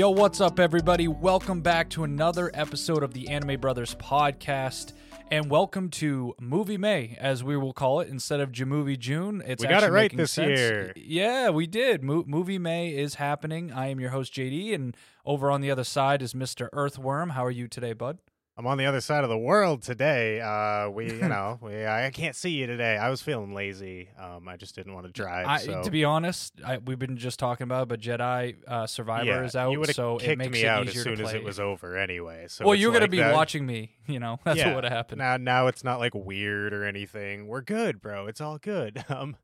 Yo, what's up, everybody? Welcome back to another episode of the Anime Brothers podcast. And welcome to Movie May, as we will call it, instead of Jamovie June. It's We got it right this sense. year. Yeah, we did. Mo- Movie May is happening. I am your host, JD, and over on the other side is Mr. Earthworm. How are you today, bud? I'm on the other side of the world today. Uh, we, you know, we I can't see you today. I was feeling lazy. Um, I just didn't want to drive. I, so. To be honest, I, we've been just talking about, it, but Jedi uh, Survivor yeah, is out, so it makes me it out easier as soon to as it was over anyway. So well, you're gonna like be that- watching me. You know, that's Yeah, what would have happened. Now, now it's not like weird or anything. We're good, bro. It's all good. Um,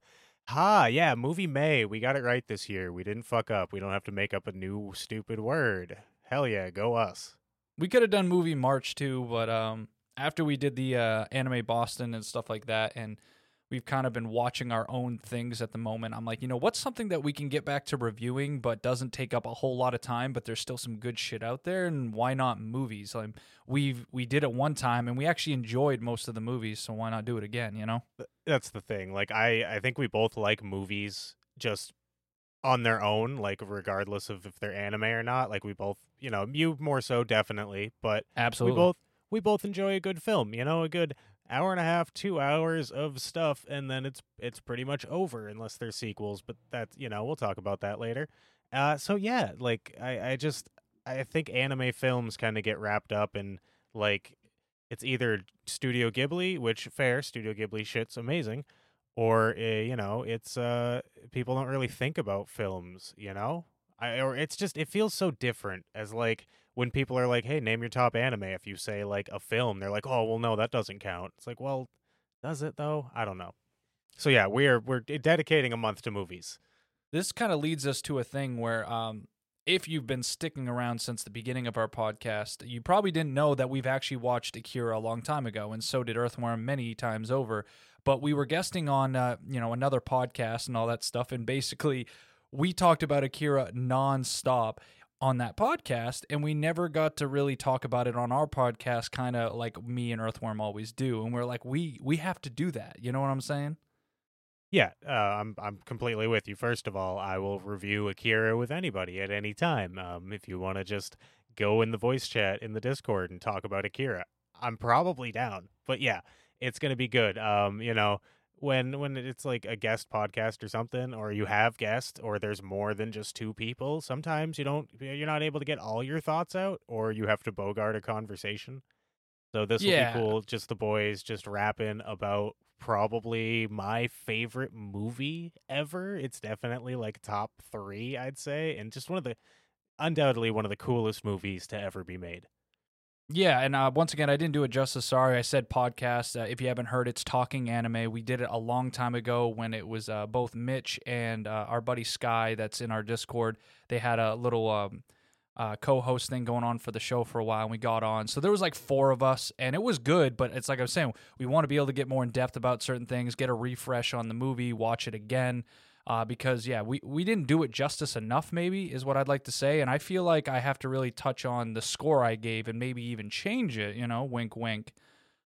ha, yeah, movie May. We got it right this year. We didn't fuck up. We don't have to make up a new stupid word. Hell yeah, go us. We could have done movie March too, but um, after we did the uh, anime Boston and stuff like that, and we've kind of been watching our own things at the moment. I'm like, you know, what's something that we can get back to reviewing, but doesn't take up a whole lot of time, but there's still some good shit out there, and why not movies? Like we've we did it one time, and we actually enjoyed most of the movies, so why not do it again? You know? that's the thing. Like I, I think we both like movies just on their own, like regardless of if they're anime or not. Like we both, you know, you more so definitely, but Absolutely. we both we both enjoy a good film. You know, a good hour and a half, two hours of stuff, and then it's it's pretty much over unless there's sequels. But that's you know we'll talk about that later. Uh, so yeah, like I, I just I think anime films kind of get wrapped up in like it's either Studio Ghibli, which fair Studio Ghibli shit's amazing, or uh, you know it's uh people don't really think about films, you know. I, or it's just it feels so different as like when people are like, "Hey, name your top anime." If you say like a film, they're like, "Oh, well, no, that doesn't count." It's like, well, does it though? I don't know. So yeah, we're we're dedicating a month to movies. this kind of leads us to a thing where um, if you've been sticking around since the beginning of our podcast, you probably didn't know that we've actually watched Akira a long time ago, and so did Earthworm many times over. But we were guesting on, uh, you know, another podcast and all that stuff, and basically we talked about Akira nonstop on that podcast, and we never got to really talk about it on our podcast, kind of like me and Earthworm always do. And we're like, we we have to do that. You know what I'm saying? Yeah, uh, I'm I'm completely with you. First of all, I will review Akira with anybody at any time. Um, if you want to just go in the voice chat in the Discord and talk about Akira, I'm probably down. But yeah, it's gonna be good. Um, you know, when when it's like a guest podcast or something, or you have guests, or there's more than just two people, sometimes you don't you're not able to get all your thoughts out, or you have to bogart a conversation. So this Yeah. will be cool. Just the boys just rapping about probably my favorite movie ever. It's definitely like top three, I'd say, and just one of the undoubtedly one of the coolest movies to ever be made. Yeah, and uh, once again, I didn't do it justice. Sorry, I said podcast. Uh, if you haven't heard, it's Talking Anime. We did it a long time ago when it was uh, both Mitch and uh, our buddy Sky, that's in our Discord. They had a little um, uh, co-host thing going on for the show for a while, and we got on. So there was like four of us, and it was good. But it's like I was saying, we want to be able to get more in depth about certain things, get a refresh on the movie, watch it again. Uh, because yeah, we, we didn't do it justice enough. Maybe is what I'd like to say, and I feel like I have to really touch on the score I gave and maybe even change it. You know, wink, wink.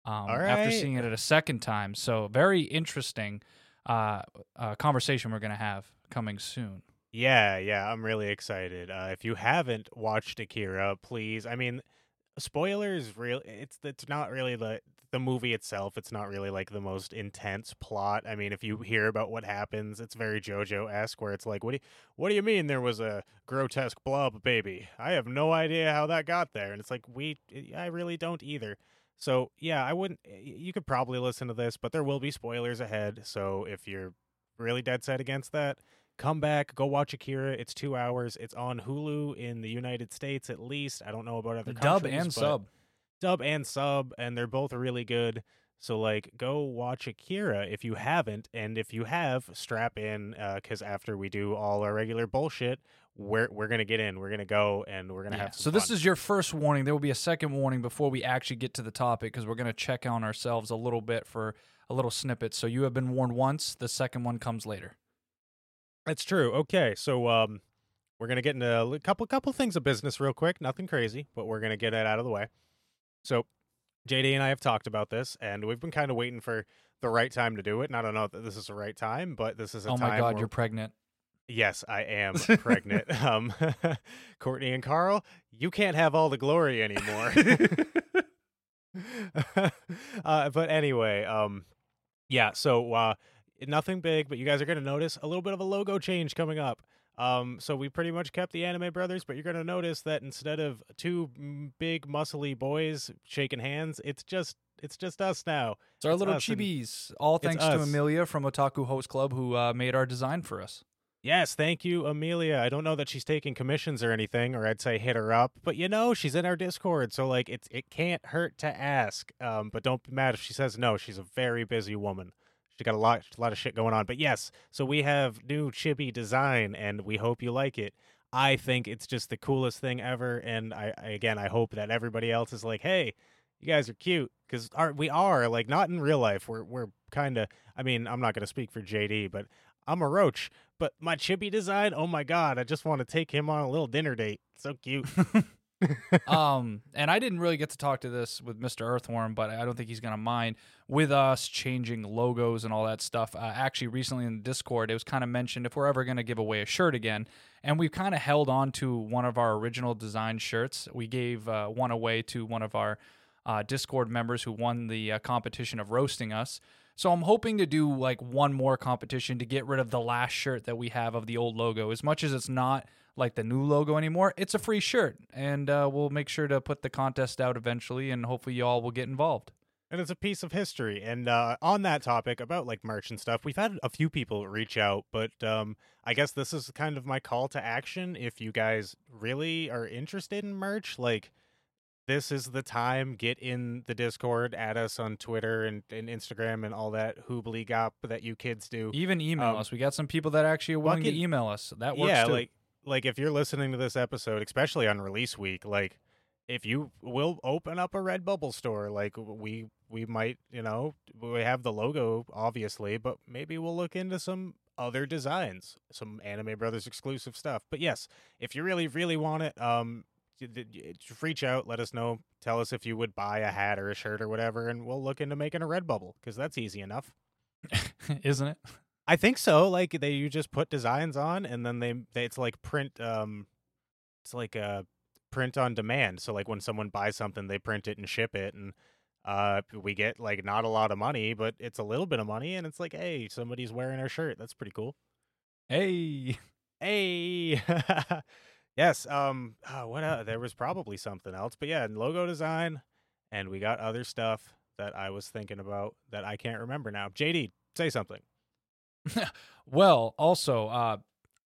Um, After seeing it at a second time, so very interesting uh, uh, conversation we're gonna have coming soon. Yeah, yeah, I'm really excited. Uh, if you haven't watched Akira, please. I mean, spoilers. Real, it's it's not really the the movie itself. It's not really like the most intense plot. I mean, if you hear about what happens, it's very JoJo esque, where it's like, what do you, what do you mean there was a grotesque blob baby? I have no idea how that got there, and it's like we, eh, I really don't either. So yeah, I wouldn't. Eh, you could probably listen to this, but there will be spoilers ahead. So if you're really dead set against that, come back, go watch Akira. It's two hours. It's on Hulu in the United States at least. I don't know about other Dub countries, and but- sub. Dub and sub, and they're both really good. So like, go watch Akira if you haven't, and if you have, strap in because after we do all our regular bullshit, we're we're gonna get in. We're gonna go, and we're gonna Yeah. have. Some So this fun. is your first warning. There will be a second warning before we actually get to the topic because we're going to check on ourselves a little bit for a little snippet. So you have been warned once. The second one comes later. That's true. Okay, so um, we're gonna get into a couple couple things of business real quick. Nothing crazy, but we're gonna get it out of the way. So, JD and I have talked about this, and we've been kind of waiting for the right time to do it. And I don't know that this is the right time, but this is a Oh time. my God, where- you're pregnant. Yes, I am pregnant. Um, Courtney and Carl, you can't have all the glory anymore. uh, but anyway, um, yeah. So uh, nothing big, but you guys are gonna notice a little bit of a logo change coming up. Um, so we pretty much kept the anime brothers, but you're gonna notice that instead of two big muscly boys shaking hands, it's just it's just us now. It's our It's little chibis. All thanks to. Amelia from Otaku Host Club who uh, made our design for us. Yes, thank you, Amelia. I don't know that she's taking commissions or anything, or I'd say hit her up. But you know, she's in our Discord, so like it's it can't hurt to ask. Um, but don't be mad if she says no. She's a very busy woman. She got a lot a lot of shit going on. But yes, so we have new chibi design, and we hope you like it. I think it's just the coolest thing ever, and I, I again I hope that everybody else is like, hey, you guys are cute because we are like not in real life. We're we're kind of. I mean, I'm not gonna speak for JD, but I'm a roach. But my chibi design, oh my god, I just want to take him on a little dinner date. So cute. um, and I didn't really get to talk to this with Mr. Earthworm, but I don't think he's gonna mind with us changing logos and all that stuff. Uh, actually, recently in the Discord, it was kind of mentioned if we're ever gonna give away a shirt again, and we've kind of held on to one of our original design shirts. We gave uh, one away to one of our uh, Discord members who won the uh, competition of roasting us. So I'm hoping to do like one more competition to get rid of the last shirt that we have of the old logo. As much as it's not like the new logo anymore, it's a free shirt, and uh, we'll make sure to put the contest out eventually, and hopefully you all will get involved. and it's a piece of history. And uh, on that topic about like merch and stuff, we've had a few people reach out, but um, I guess this is kind of my call to action. If you guys really are interested in merch, like this is the time. Get in the Discord, add us on Twitter and, and Instagram and all that hoobly gop that you kids do. Even email Um, us. We got some people that actually are willing to email us. That works yeah, too. like like if you're listening to this episode, especially on release week, like if you will open up a Redbubble store, like we we might, you know, we have the logo obviously, but maybe we'll look into some other designs, some Anime Brothers exclusive stuff. But yes, if you really really want it, um reach out, let us know, tell us if you would buy a hat or a shirt or whatever, and we'll look into making a Redbubble because that's easy enough. isn't it? I think so. Like they, you just put designs on, and then they, they it's like print. Um, it's like a print on demand. So like when someone buys something, they print it and ship it, and uh, we get like not a lot of money, but it's a little bit of money, and it's like, hey, somebody's wearing our shirt. That's pretty cool. Hey, Hey, yes. Um, uh, what? Uh, there was probably something else, but yeah, logo design, and we got other stuff that I was thinking about that I can't remember now. JD, say something. Well, also, uh,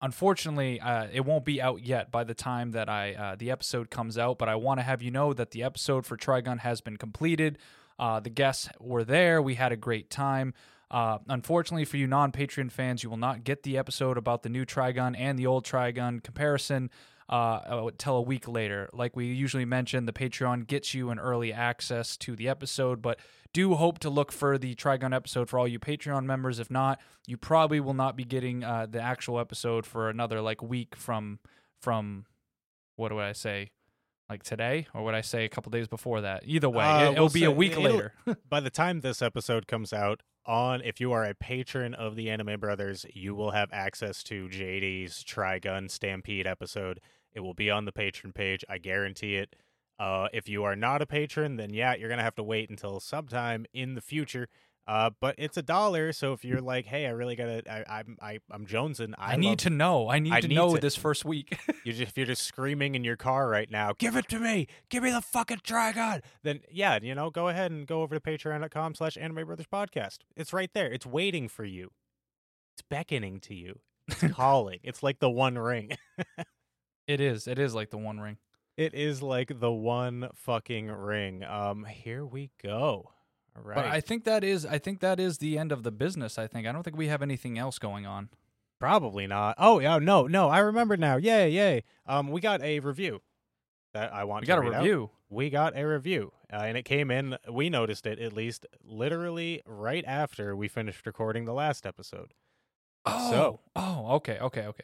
unfortunately, uh, it won't be out yet by the time that I uh, the episode comes out. But I want to have you know that the episode for Trigun has been completed. Uh, the guests were there. We had a great time. Uh, unfortunately, for you non Patreon fans, you will not get the episode about the new Trigun and the old Trigun comparison uh, until a week later. Like we usually mention, the Patreon gets you an early access to the episode, but do hope to look for the Trigun episode for all you Patreon members. If not, you probably will not be getting uh, the actual episode for another like week from from what do I say? Like today, or would I say a couple days before that? Either way, Uh, it, will we'll be a week later. by the time this episode comes out on if you are a patron of the anime brothers you will have access to jd's trigun stampede episode it will be on the patron page i guarantee it uh, if you are not a patron then yeah you're gonna have to wait until sometime in the future uh, but it's a dollar so if you're like hey i really gotta I, i'm I, i'm jonesing i, I, need love- to know. I need I to need know to- this first week. you just, if you're just screaming in your car right now, give it to me, give me the fucking Trigun, then yeah, you know, go ahead and go over to patreon.com slash anime brothers podcast. It's right there. It's waiting for you. It's beckoning to you. It's calling. it's like the one ring. it is. It is like the One Ring. It is like the one fucking ring. Um, here we go. All right. But I think that is. I think that is the end of the business. I think. I don't think we have anything else going on. Probably not. Oh yeah, no, no. I remember now. Yay, yay. Um, we got a review that I want. We to got a read out. review. we got a review uh, and it came in we noticed it at least literally right after we finished recording the last episode Oh. So- Oh. Okay. Okay. Okay.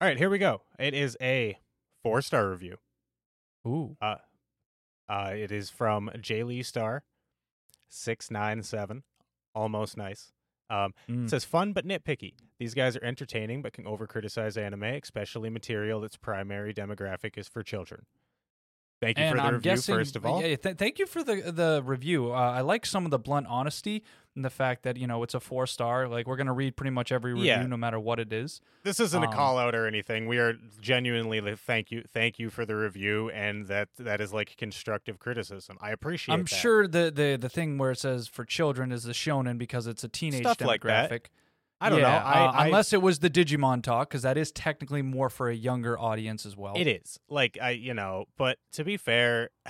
All right here we go it is a four star review Ooh. uh it is from j lee star 697 almost nice Um, Mm. It says fun but nitpicky. These guys are entertaining but can over criticize anime, especially material that's primary demographic is for children. Thank you and for the I'm review, guessing, first of all. yeah, th- thank you for the the review. Uh, I like some of the blunt honesty and the fact that you know it's a four star. Like we're gonna read pretty much every review, Yeah. no matter what it is. This isn't a Um, call out or anything. We are genuinely like, thank you, thank you for the review, and that that is like constructive criticism. I appreciate. It. I'm that. sure the, the the thing where it says for children is the shonen because it's a teenage Stuff demographic. like that. I don't Yeah, know. I, uh, I unless it was the Digimon talk, because that is technically more for a younger audience as well. It is like I, you know, but to be fair,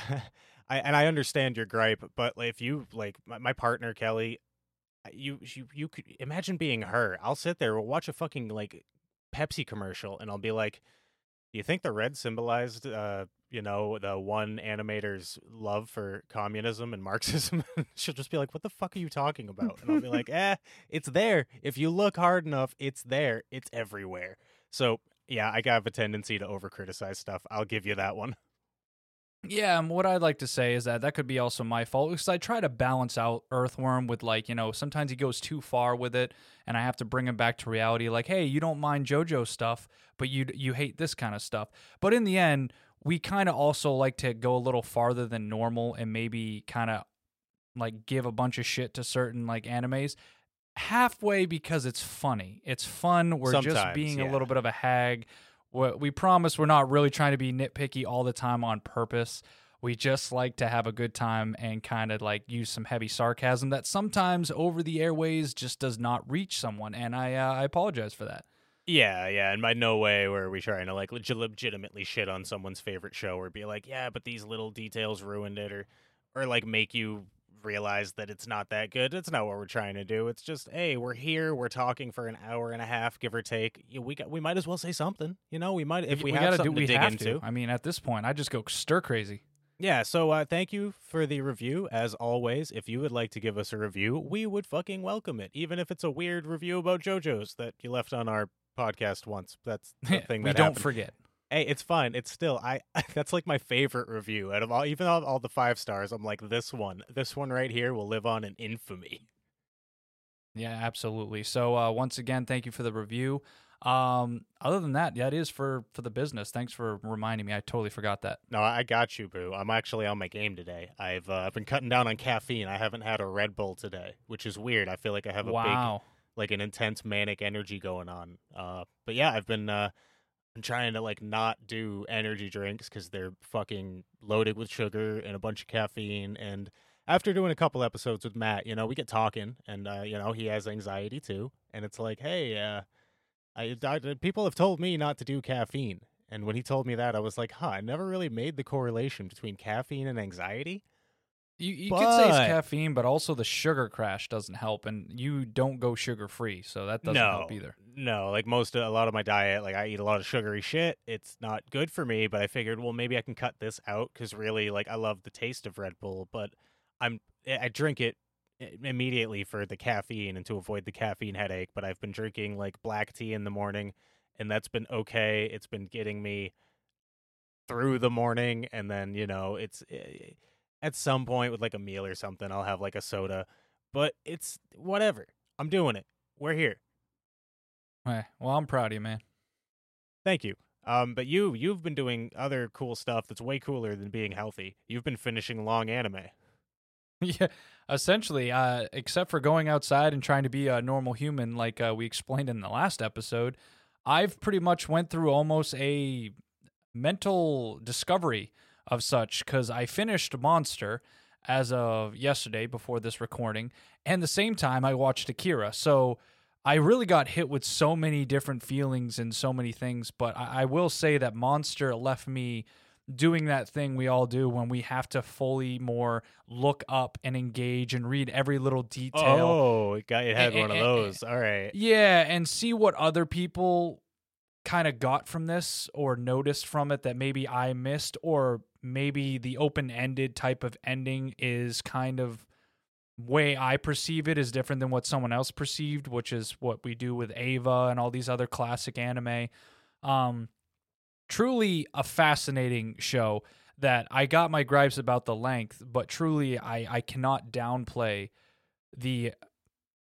I and I understand your gripe, but like, if you like my, my partner Kelly, you you you could imagine being her. I'll sit there, we'll watch a fucking like Pepsi commercial, and I'll be like, "Do you think the red symbolized, uh, you know, the one animator's love for communism and Marxism?" She'll just be like, "What the fuck are you talking about?" And I'll be like, "Eh, it's there. If you look hard enough, it's there. It's everywhere." So yeah, I have a tendency to over criticize stuff. I'll give you that one. Yeah, and what I'd like to say is that that could be also my fault because I try to balance out Earthworm with like you know sometimes he goes too far with it, and I have to bring him back to reality. Like, hey, you don't mind JoJo stuff, but you you hate this kind of stuff. But in the end, we kind of also like to go a little farther than normal and maybe kind of like give a bunch of shit to certain like animes halfway because it's funny. It's fun. We're just being yeah. a little bit of a hag. We we promise we're not really trying to be nitpicky all the time on purpose. We just like to have a good time and kind of like use some heavy sarcasm that sometimes over the airways just does not reach someone. And I uh, I apologize for that. Yeah, yeah, and by no way were we trying to like legi- legitimately shit on someone's favorite show or be like, yeah, but these little details ruined it, or or like make you realize that it's not that good. It's not what we're trying to do. It's just, hey, we're here, we're talking for an hour and a half, give or take. We got, we might as well say something. You know, we might if we, have gotta something do, we to dig have into. to. I mean, at this point, I just go stir crazy. Yeah, so uh, thank you for the review. As always, if you would like to give us a review, we would fucking welcome it, even if it's a weird review about JoJo's that you left on our podcast once. That's the thing we that don't happened. forget. Hey, it's fine. It's still I. That's like my favorite review out of all, even all, all the five stars. I'm like this one. This one right here will live on in infamy. Yeah, absolutely. So uh, once again, thank you for the review. Um, other than that, yeah, it is for for the business. Thanks for reminding me. I totally forgot that. No, I got you, boo. I'm actually on my game today. I've uh, I've been cutting down on caffeine. I haven't had a Red Bull today, which is weird. I feel like I have a big wow. Like an intense manic energy going on. Uh, but yeah, I've been uh, been trying to like not do energy drinks because they're fucking loaded with sugar and a bunch of caffeine. And after doing a couple episodes with Matt, you know, we get talking, and uh, you know, he has anxiety too, and it's like, hey, uh, I, I people have told me not to do caffeine. And when he told me that, I was like, huh, I never really made the correlation between caffeine and anxiety. You, you could say it's caffeine, but also the sugar crash doesn't help, and you don't go sugar free, so that doesn't no, help either. No, like most a lot of my diet, like I eat a lot of sugary shit. It's not good for me, but I figured, well, maybe I can cut this out because really, like, I love the taste of Red Bull, but I'm I I drink it immediately for the caffeine and to avoid the caffeine headache. But I've been drinking like black tea in the morning, and that's been okay. It's been getting me through the morning, and then you know, it's eh, at some point with like a meal or something, I'll have like a soda, but it's whatever. I'm doing it. We're here. Hey, well, I'm proud of you, man. Thank you. Um, but you you've been doing other cool stuff that's way cooler than being healthy. You've been finishing long anime. yeah, essentially, uh, except for going outside and trying to be a normal human, like uh, we explained in the last episode, I've pretty much went through almost a mental discovery of such because I finished Monster as of yesterday before this recording, and the same time I watched Akira. So I really got hit with so many different feelings and so many things. But I, I will say that Monster left me doing that thing we all do when we have to fully more look up and engage and read every little detail. Oh, it got it had Eh, one of eh, eh, those. All right. Yeah, and see what other people kind of got from this or noticed from it that maybe I missed, or maybe the open ended type of ending is kind of way I perceive it is different than what someone else perceived, which is what we do with Ava and all these other classic anime. Um, truly a fascinating show that I got my gripes about the length, but truly I, I cannot downplay the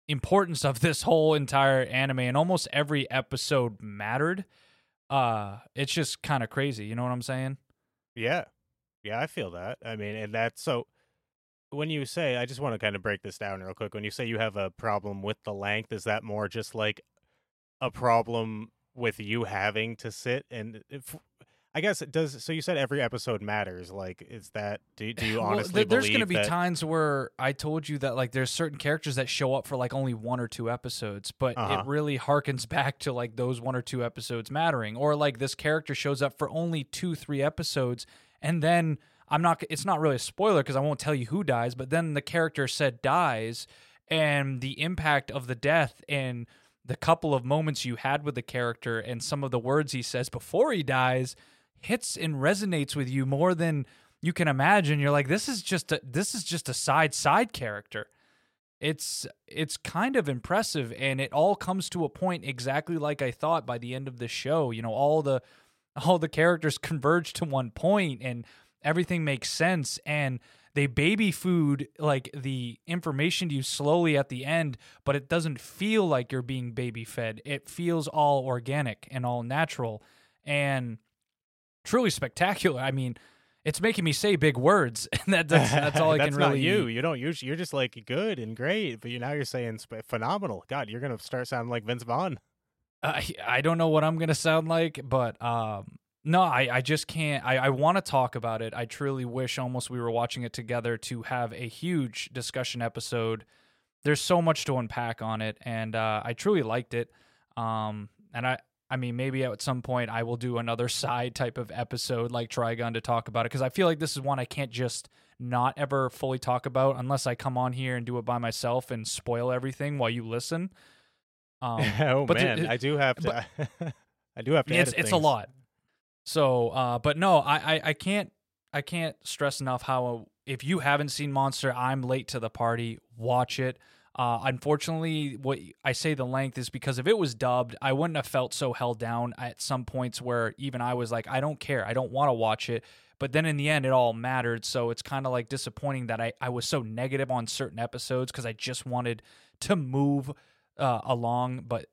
importance of this whole entire anime and almost every episode mattered. Uh it's just kind of crazy, you know what I'm saying? Yeah. Yeah, I feel that. I mean, and that's so when you say I just want to kind of break this down real quick. When you say you have a problem with the length, is that more just like a problem with you having to sit and if, I guess it does. So you said every episode matters. Like, is that do, do you Well, honestly th- there's going to be that, times where I told you that like there's certain characters that show up for like only one or two episodes, but Uh-huh. it really harkens back to like those one or two episodes mattering, or like this character shows up for only two, three episodes, and then I'm not. It's not really a spoiler because I won't tell you who dies, but then the character said dies, and the impact of the death and the couple of moments you had with the character and some of the words he says before he dies hits and resonates with you more than you can imagine. You're like, this is just a this is just a side side character. It's it's kind of impressive, and it all comes to a point exactly like I thought by the end of the show. You know, all the all the characters converge to one point, and everything makes sense. And they baby food like the information to you slowly at the end, but it doesn't feel like you're being baby fed. It feels all organic and all natural, and truly spectacular. I mean, it's making me say big words, and that, that's that's all I That's can not really. you. You don't. You're, you're just like good and great, but you now you're saying phenomenal. God, you're gonna start sounding like Vince Vaughn. I I don't know what I'm gonna sound like, but um, no, I I just can't. I I want to talk about it. I truly wish almost we were watching it together to have a huge discussion episode. There's so much to unpack on it, and uh, I truly liked it. Um, and I. I mean, maybe at some point I will do another side type of episode like Trigun to talk about it because I feel like this is one I can't just not ever fully talk about unless I come on here and do it by myself and spoil everything while you listen. Um, oh but the- man, I do have to. I do have to. it's it's a lot. So, uh, but no, I, I I can't I can't stress enough how if you haven't seen Monster, I'm late to the party. Watch it. Uh, unfortunately, what I say the length is because if it was dubbed, I wouldn't have felt so held down at some points where even I was like, I don't care, I don't want to watch it. But then in the end, it all mattered. So it's kind of like disappointing that I, I was so negative on certain episodes because I just wanted to move uh, along. But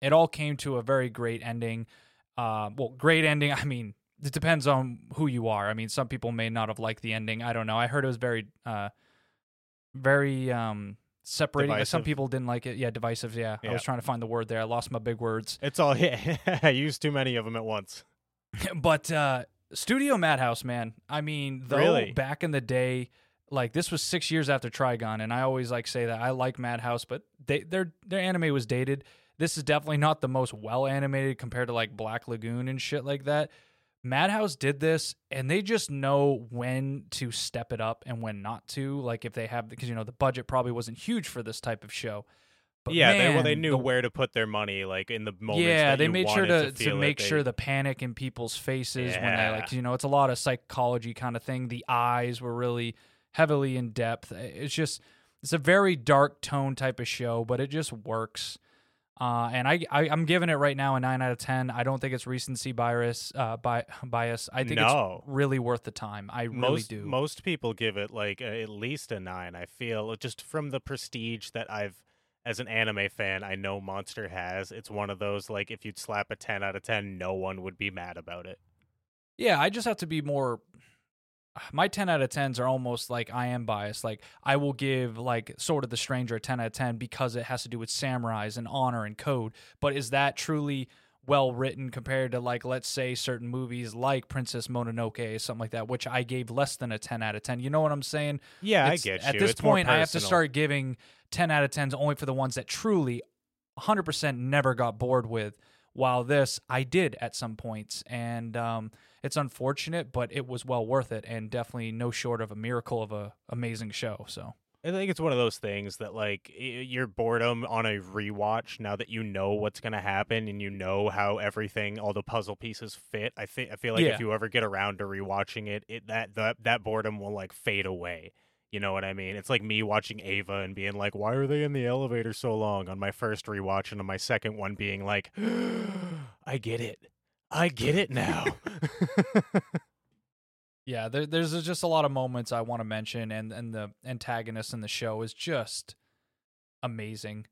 it all came to a very great ending. Uh, well, great ending. I mean, it depends on who you are. I mean, some people may not have liked the ending. I don't know. I heard it was very, uh, very um, separating. Some people didn't like it. Yeah, divisive. Yeah. I was trying to find the word there. I lost my big words. It's all. Yeah, I used too many of them at once. but uh, Studio Madhouse, man. I mean, though Really? back in the day, like this was six years after Trigun, and I always like say that I like Madhouse, but they their their anime was dated. This is definitely not the most well animated compared to like Black Lagoon and shit like that. Madhouse did this, and they just know when to step it up and when not to. Like if they have, because you know the budget probably wasn't huge for this type of show. But yeah, they, well, they knew the where to put their money, like in the moments. yeah, they made sure to, to, it, make they- sure the panic in people's faces when they like you know it's a lot of psychology kind of thing. The eyes were really heavily in depth. It's just it's a very dark tone type of show, but it just works. Uh, and I, I I'm giving it right now a nine out of ten. I don't think it's recency bias. Uh, bi- bias. I think No. it's really worth the time. I really most do. most people give it like a, at least a nine. I feel just from the prestige that I've as an anime fan, I know Monster has. It's one of those like if you'd slap a ten out of ten, no one would be mad about it. Yeah, I just have to be more. My 10 out of 10s are almost like I am biased. Like, I will give, like, Sword of the Stranger a 10 out of 10 because it has to do with samurais and honor and code. But is that truly well written compared to, like, let's say certain movies like Princess Mononoke, or something like that, which I gave less than a 10 out of 10? You know what I'm saying? Yeah, It's- I get you. At this It's point, I have to start giving 10 out of 10s only for the ones that truly 100% never got bored with. While this, I did at some points. And um, it's unfortunate, but it was well worth it and definitely no short of a miracle of a amazing show. So, I think it's one of those things that like your boredom on a rewatch now that you know what's gonna happen and you know how everything, all the puzzle pieces fit. I think I feel like Yeah. if you ever get around to rewatching it, it that that that boredom will like fade away. You know what I mean? It's like me watching Ava and being like, "Why are they in the elevator so long?" on my first rewatch, and on my second one being like, "I get it, I get it now." yeah, there, there's just a lot of moments I want to mention, and, and the antagonist in the show is just amazing.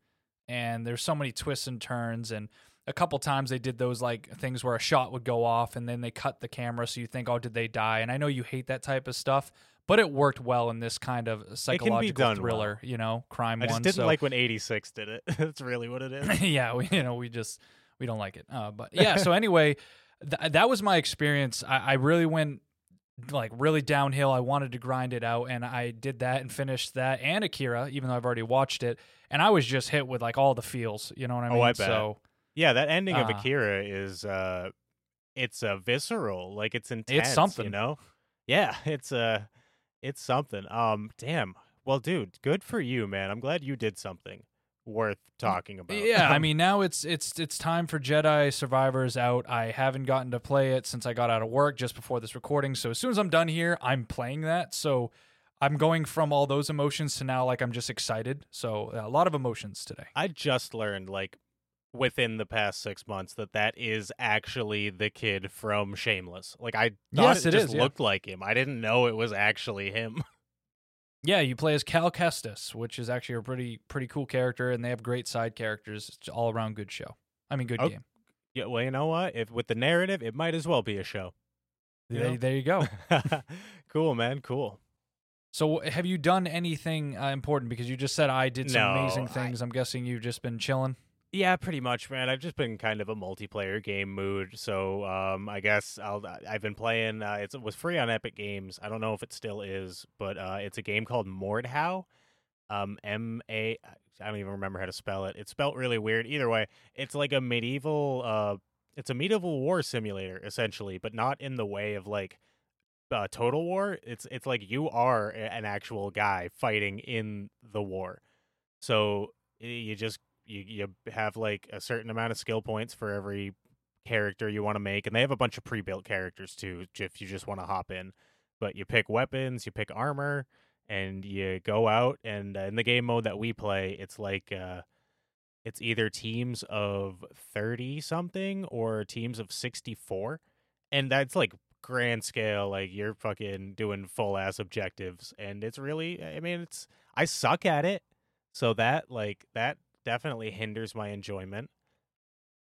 and there's so many twists and turns and a couple times they did those like things where a shot would go off and then they cut the camera so you think oh did they die and i know you hate that type of stuff but it worked well in this kind of psychological thriller you know crime I one just didn't so like when 86 did it. That's really what it is. yeah we, you know we just we don't like it uh, but yeah so anyway th- that was my experience I, I really went like really downhill i wanted to grind it out and i did that and finished that and akira even though i've already watched it and i was just hit with like all the feels you know what i mean? Oh, I bet. so Yeah, that ending of Uh, Akira is uh it's uh, visceral, like it's intense, It's something. you know? Yeah, it's uh it's something. Um damn. Well, dude, good for you, man. I'm glad you did something worth talking about. Yeah, I mean now it's it's it's time for Jedi Survivors out. I haven't gotten to play it since I got out of work just before this recording. So as soon as I'm done here, I'm playing that. So I'm going from all those emotions to now like I'm just excited. So a lot of emotions today. I just learned like within the past 6 months that that is actually the kid from Shameless. Like I thought Yes, it, it just is, yeah. looked like him. I didn't know it was actually him. Yeah, you play as Cal Kestis, which is actually a pretty pretty cool character, and they have great side characters. It's all around good show. I mean, good Oh, game. yeah, well, you know what? If with the narrative, it might as well be a show. you There, there you go. cool, man. Cool. So, have you done anything uh, important? Because you just said I did some amazing No, I- things. I'm guessing you've just been chilling. Yeah, pretty much, man. I've just been kind of a multiplayer game mood, so um, I guess I'll. I've been playing. Uh, it was free on Epic Games. I don't know if it still is, but uh, it's a game called Mordhau. Um, M A. I don't even remember how to spell it. It's spelled really weird. Either way, it's like a medieval. Uh, it's a medieval war simulator essentially, but not in the way of like uh, Total War. It's it's like you are an actual guy fighting in the war. So you just you you have like a certain amount of skill points for every character you want to make, and they have a bunch of pre-built characters too, if you just want to hop in. But you pick weapons, you pick armor, and you go out. And uh, in the game mode that we play, it's like uh, it's either teams of thirty something or teams of sixty-four, and that's like grand scale. Like you're fucking doing full ass objectives, and it's really. I mean, it's I suck at it, so that like that definitely hinders my enjoyment.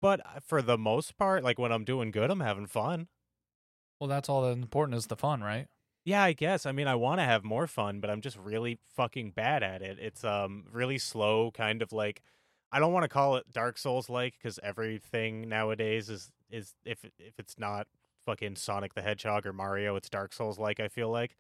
But uh, for the most part, like when I'm doing good, I'm having fun. Well, that's all that important is the fun, right? Yeah, I guess. I mean, I want to have more fun, but I'm just really fucking bad at it. It's um really slow, kind of like I don't want to call it Dark Souls like because everything nowadays is is if if it's not fucking Sonic the Hedgehog or Mario, it's Dark Souls like. I feel like,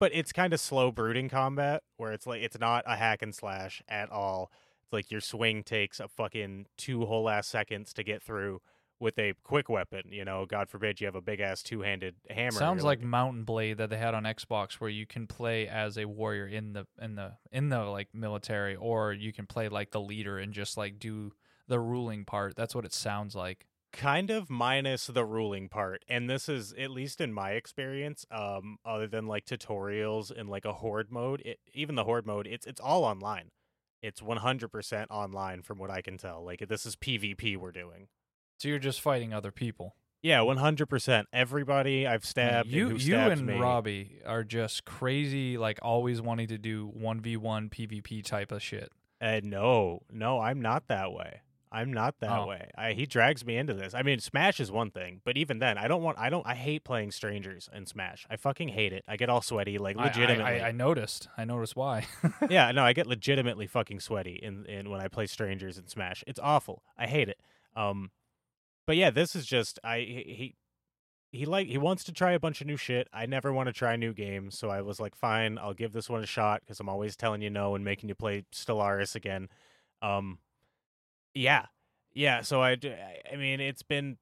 but it's kind of slow brooding combat where it's like it's not a hack and slash at all. It's like your swing takes a fucking two whole ass seconds to get through with a quick weapon. You know, God forbid you have a big ass two handed hammer. Sounds You're like Mount & Blade that they had on Xbox, where you can play as a warrior in the in the in the like military, or you can play like the leader and just like do the ruling part. That's what it sounds like. kind of minus the ruling part and this is at least in my experience um other than like tutorials in like a horde mode it, even the horde mode it's it's all online it's 100% online from what i can tell like this is pvp we're doing So you're just fighting other people. yeah 100% everybody i've stabbed you and who you and me. Robbie are just crazy, like always wanting to do one v one PvP type of shit. Uh, no, no, I'm not that way. I'm not that Oh. way. I, he drags me into this. I mean, Smash is one thing, but even then, I don't want. I don't. I hate playing strangers in Smash. I fucking hate it. I get all sweaty, like I- I- legitimately. I, I noticed. I noticed why. yeah, no, I get legitimately fucking sweaty in, in when I play strangers in Smash. It's awful. I hate it. Um, but yeah, this is just I he he, he like he wants to try a bunch of new shit. I never want to try new games, so I was like, fine, I'll give this one a shot because I'm always telling you no and making you play Stellaris again. Um, yeah, yeah. So I, I mean, it's been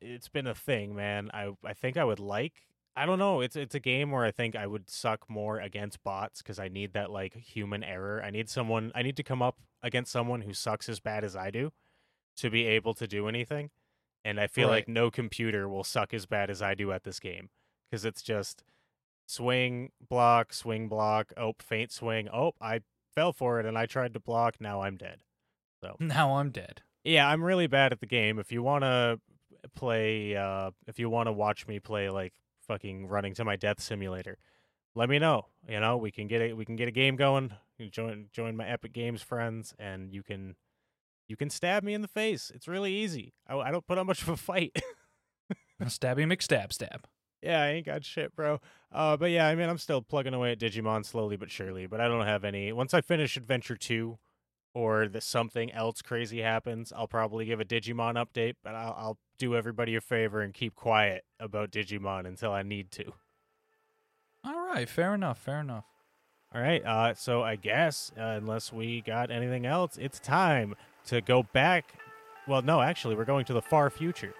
it's been a thing, man. I I think I would like. I don't know. It's it's a game where I think I would suck more against bots because I need that like human error. I need someone. I need to come up against someone who sucks as bad as I do to be able to do anything. And I feel Right. like no computer will suck as bad as I do at this game because it's just swing, block, swing, block. Oh, faint swing. Oh, I fell for it and I tried to block. Now I'm dead. now I'm dead. Yeah, I'm really bad at the game. If you want to play, uh, if you want to watch me play like fucking running to my death simulator, let me know. You know, we can get a we can get a game going. You join join my Epic Games friends, and you can you can stab me in the face. It's really easy. I, I don't put up much of a fight. Stabby McStab stab. yeah, I ain't got shit, bro. Uh, but yeah, I mean, I'm still plugging away at Digimon slowly but surely. But I don't have any. Once I finish Adventure Two, or that something else crazy happens, I'll probably give a Digimon update. But I'll, I'll do everybody a favor and keep quiet about Digimon until I need to. All right, fair enough, fair enough. All right. Uh, so I guess uh, unless we got anything else, it's time to go back. Well, no, actually, we're going to the far future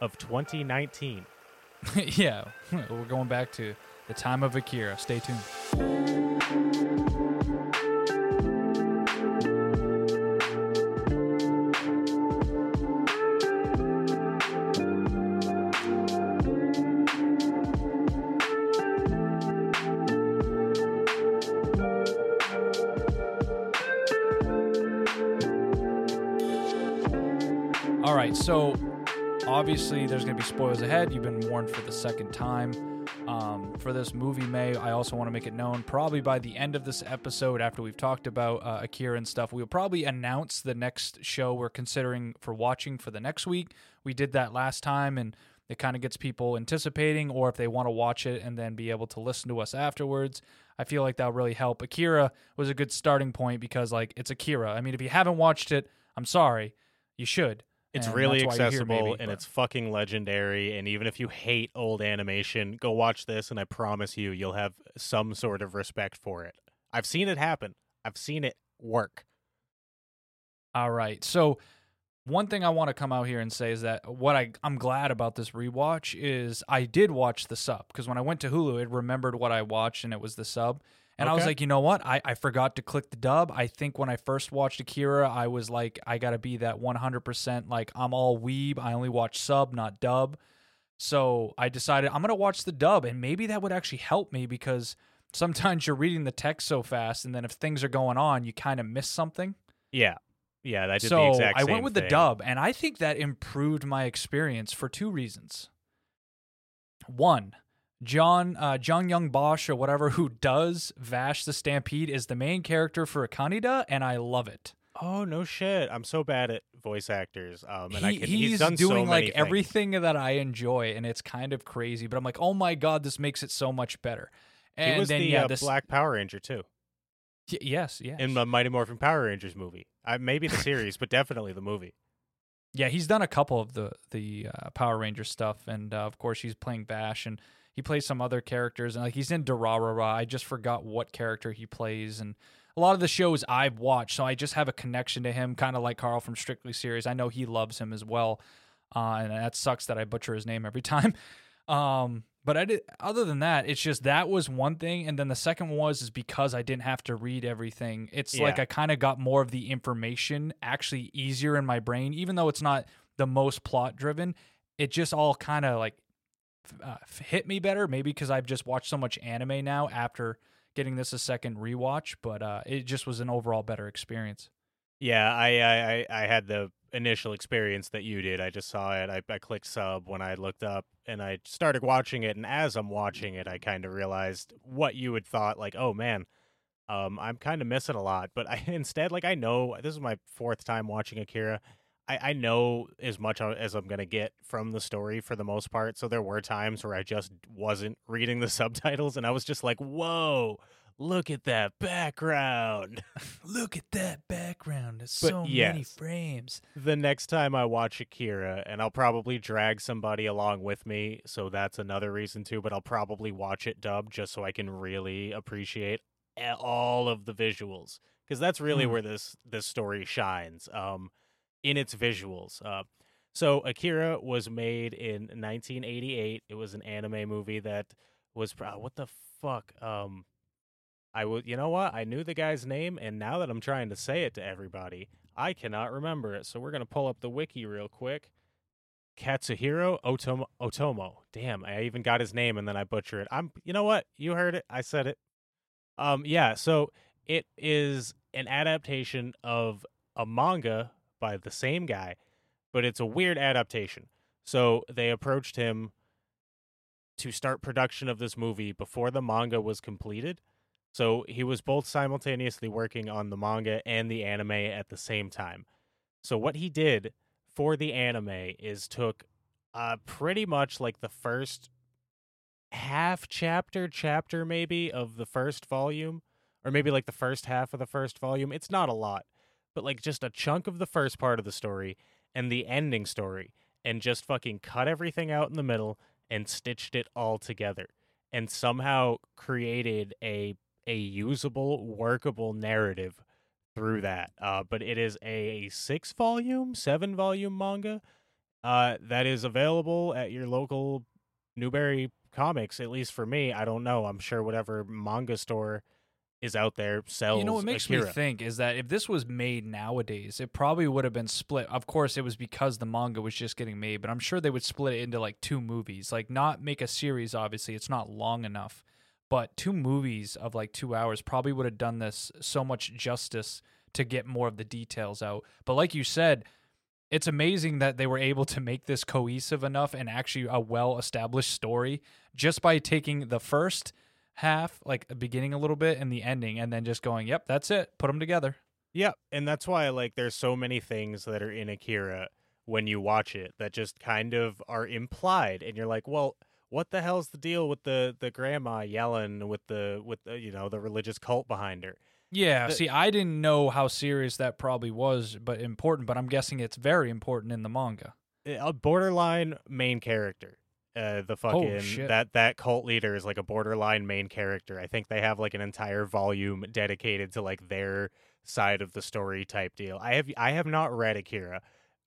of 2019. yeah, we're going back to the time of Akira. Stay tuned. Obviously there's going to be spoilers ahead. You've been warned for the second time. Um, for this movie, May, I also want to make it known probably by the end of this episode, after we've talked about uh, Akira and stuff, we'll probably announce the next show we're considering for watching for the next week. We did that last time, and it kind of gets people anticipating, or if they want to watch it and then be able to listen to us afterwards. I feel like that'll really help. Akira was a good starting point because, like, it's Akira. I mean, if you haven't watched it, I'm sorry, you should. It's And really here, accessible maybe, and it's fucking legendary. And even if you hate old animation, go watch this, and I promise you, you'll have some sort of respect for it. I've seen it happen. I've seen it work. All right. So one thing I want to come out here and say is that what I I'm glad about this rewatch is I did watch the sub because when I went to Hulu, it remembered what I watched and it was the sub. And I was like, you know what? I, I forgot to click the dub. I think when I first watched Akira, I was like, I got to be that 100% like, I'm all weeb. I only watch sub, not dub. So I decided I'm going to watch the dub. And maybe that would actually help me because sometimes you're reading the text so fast. And then if things are going on, you kind of miss something Yeah. Yeah, did so the exact I went with the dub, and I think that improved my experience for two reasons. One, John uh, John Yong Bosch or whatever who does Vash the Stampede is the main character for Akanida, and I love it. Oh no shit! I'm so bad at voice actors. Um, and I can, he's, he's done doing many like things. everything that I enjoy, and it's kind of crazy. But I'm like, oh my god, this makes it so much better. And he was then the yeah, uh, this Black Power Ranger too y- yes, yes. in the Mighty Morphin Power Rangers movie. I, maybe the series, but definitely the movie. Yeah, he's done a couple of the the uh, Power Ranger stuff, and uh, of course he's playing Vash and he plays some other characters, and like he's in Durarara. I just forgot what character he plays, and a lot of the shows I've watched, so I just have a connection to him, kind of like Carl from Strictly Series. I know he loves him as well, uh, and that sucks that I butcher his name every time. Um, but I did. Other than that, it's just that was one thing, and then the second was is because I didn't have to read everything. It's like I kind of got more of the information actually easier in my brain, even though it's not the most plot driven. It just all kind of like uh, hit me better, maybe because I've just watched so much anime now after getting this a second rewatch. But uh, it just was an overall better experience. Yeah, I, I I had the initial experience that you did. I just saw it. I, I clicked sub when I looked up, and I started watching it. And as I'm watching it, I kind of realized what you had thought. Like, oh man, um, I'm kind of missing a lot. But I instead, like, I know this is my fourth time watching Akira. I, I know as much as I'm gonna get from the story for the most part. So there were times where I just wasn't reading the subtitles, and I was just like, whoa. Look at that background. Look at that background. So many frames. the next time I watch Akira, and I'll probably drag somebody along with me, so that's another reason too. But I'll probably watch it dubbed just so I can really appreciate all of the visuals, because that's really Hmm. where this this story shines. Um, in its visuals. Uh, so Akira was made in 1988. It was an anime movie that was pro- what the fuck. Um, I would, you know what? I knew the guy's name, and now that I'm trying to say it to everybody, I cannot remember it. So we're gonna pull up the wiki real quick. Katsuhiro Otomo. Otomo. Damn, I even got his name and then I butcher it. I'm. You know what? You heard it. I said it. Um. Yeah. So it is an adaptation of a manga by the same guy, but it's a weird adaptation. So they approached him to start production of this movie before the manga was completed. So he was both simultaneously working on the manga and the anime at the same time. So what he did for the anime is took uh pretty much like the first half chapter chapter maybe of the first volume or maybe like the first half of the first volume. It's not a lot, but like just a chunk of the first part of the story and the ending story and just fucking cut everything out in the middle and stitched it all together and somehow created a a usable workable narrative through that. Uh, but it is a six volume, seven volume manga uh, that is available at your local Newbury Comics. At least for me, I don't know. I'm sure whatever manga store is out there sells. You know what makes Akira. me think is that if this was made nowadays, it probably would have been split. Of course, it was because the manga was just getting made, but I'm sure they would split it into like two movies. Like not make a series. Obviously, it's not long enough, but two movies of like two hours probably would have done this so much justice to get more of the details out. But like you said. It's amazing that they were able to make this cohesive enough and actually a well established story just by taking the first half, like the beginning a little bit and the ending, and then just going, yep, that's it. Put them together. Yeah, and that's why like there's so many things that are in Akira when you watch it that just kind of are implied and you're like, "Well, what the hell's the deal with the the grandma yelling with the with the, you know, the religious cult behind her?" Yeah. The- see, I didn't know how serious that probably was, but important. But I'm guessing it's very important in the manga. A borderline main character. Uh the fucking shit. that that cult leader is like a borderline main character. I think they have like an entire volume dedicated to like their side of the story type deal. I have I have not read Akira.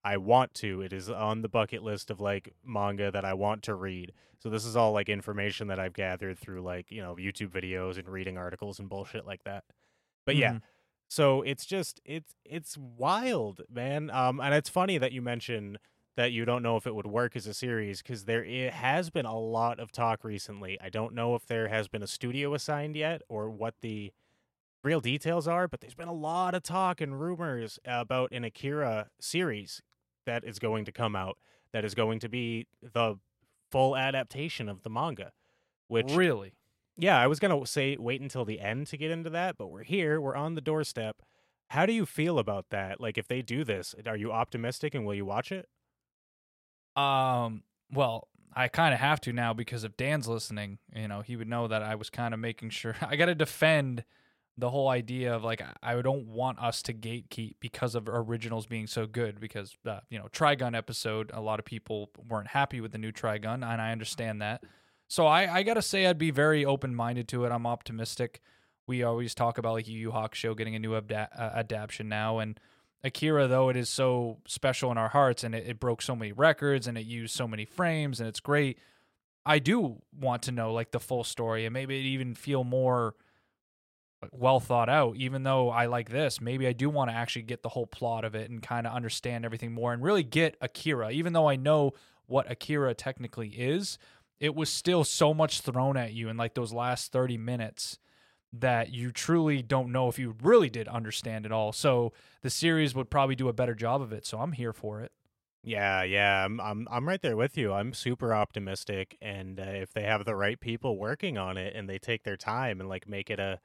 I want to. It is on the bucket list of like manga that I want to read. So this is all like information that I've gathered through like, you know, YouTube videos and reading articles and bullshit like that. But yeah, Mhm. so it's just it's it's wild, man. Um and it's funny that you mention that you don't know if it would work as a series because there it has been a lot of talk recently. I don't know if there has been a studio assigned yet or what the real details are, but there's been a lot of talk and rumors about an Akira series that is going to come out that is going to be the full adaptation of the manga. Which really? yeah, I was gonna say wait until the end to get into that, but we're here, we're on the doorstep. How do you feel about that? Like if they do this, are you optimistic and will you watch it? Um. Well, I kind of have to now because if Dan's listening, you know, he would know that I was kind of making sure I got to defend the whole idea of like I don't want us to gatekeep because of originals being so good because uh, you know Trigun episode a lot of people weren't happy with the new Trigun and I understand that. So I I got to say I'd be very open minded to it. I'm optimistic. We always talk about like Yu Yu show getting a new abda- uh, adaptation now and Akira, though it is so special in our hearts and it, it broke so many records and it used so many frames and it's great. I do want to know like the full story and maybe it even feel more well thought out. Even though I like this, maybe I do want to actually get the whole plot of it and kind of understand everything more and really get Akira. Even though I know what Akira technically is, it was still so much thrown at you in like those last 30 minutes that you truly don't know if you really did understand it all. So the series would probably do a better job of it. So I'm here for it. Yeah, yeah, I'm I'm I'm right there with you. I'm super optimistic, and uh, if they have the right people working on it and they take their time and like make it a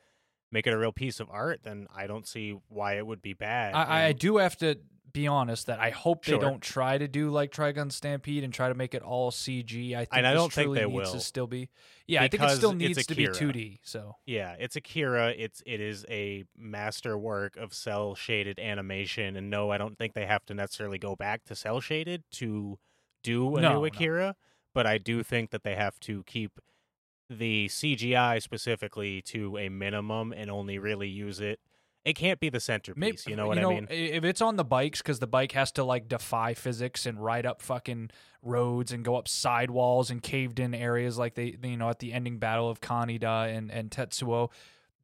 make it a real piece of art, then I don't see why it would be bad. I, I do have to be honest that I hope Sure. they don't try to do like Trigun Stampede and try to make it all CG. I think And I don't think they needs will. to still be. Yeah, I think it still needs to be Akira. 2D. So Yeah, it's Akira. It's it is a master work of cell shaded animation, and no, I don't think they have to necessarily go back to cell shaded to do a No, new no. Akira. But I do think that they have to keep the CGI specifically to a minimum and only really use it. It can't be the centerpiece. Maybe you know what I mean? If it's on the bikes, because the bike has to like defy physics and ride up fucking roads and go up sidewalls and caved in areas, like they, you know, at the ending battle of Kaneda and and Tetsuo.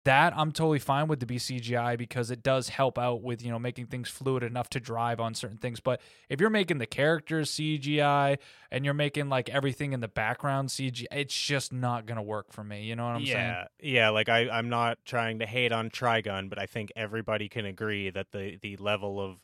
That I'm totally fine with the BCGI because it does help out with you know making things fluid enough to drive on certain things. But if you're making the characters CGI and you're making like everything in the background CGI, it's just not gonna work for me. You know what I'm saying? yeah, yeah. Like I, I'm not trying to hate on Trigun, but I think everybody can agree that the the level of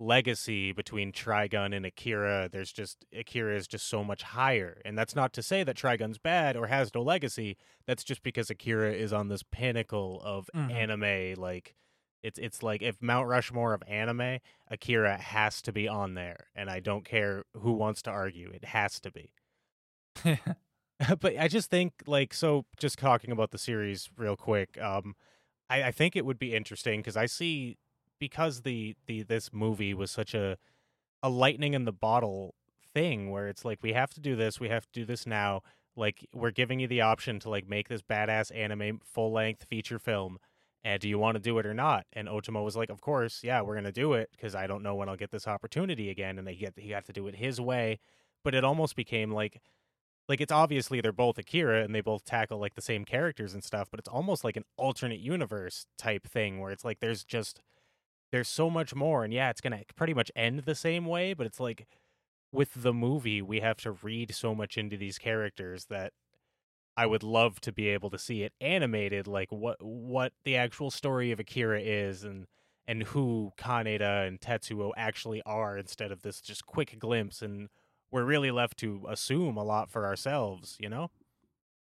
legacy between Trigun and Akira, there's just Akira is just so much higher. And that's not to say that Trigun's bad or has no legacy. That's just because Akira is on this pinnacle of Mhm. anime like It's it's like if Mount Rushmore of anime, Akira has to be on there, and I don't care who wants to argue, it has to be. but I just think like so. Just talking about the series real quick, um, I, I think it would be interesting because I see because the the this movie was such a a lightning in the bottle thing where it's like we have to do this, we have to do this now. Like we're giving you the option to like make this badass anime full length feature film and do you want to do it or not? And Otomo was like, of course, yeah, we're gonna do it because I don't know when I'll get this opportunity again. And they get he got to do it his way, but it almost became like, like it's obviously they're both Akira and they both tackle like the same characters and stuff, but it's almost like an alternate universe type thing where it's like there's just there's so much more, and yeah, it's gonna pretty much end the same way, but it's like with the movie we have to read so much into these characters that I would love to be able to see it animated, like what what the actual story of Akira is, and and who Kaneda and Tetsuo actually are, instead of this just quick glimpse, and we're really left to assume a lot for ourselves, you know?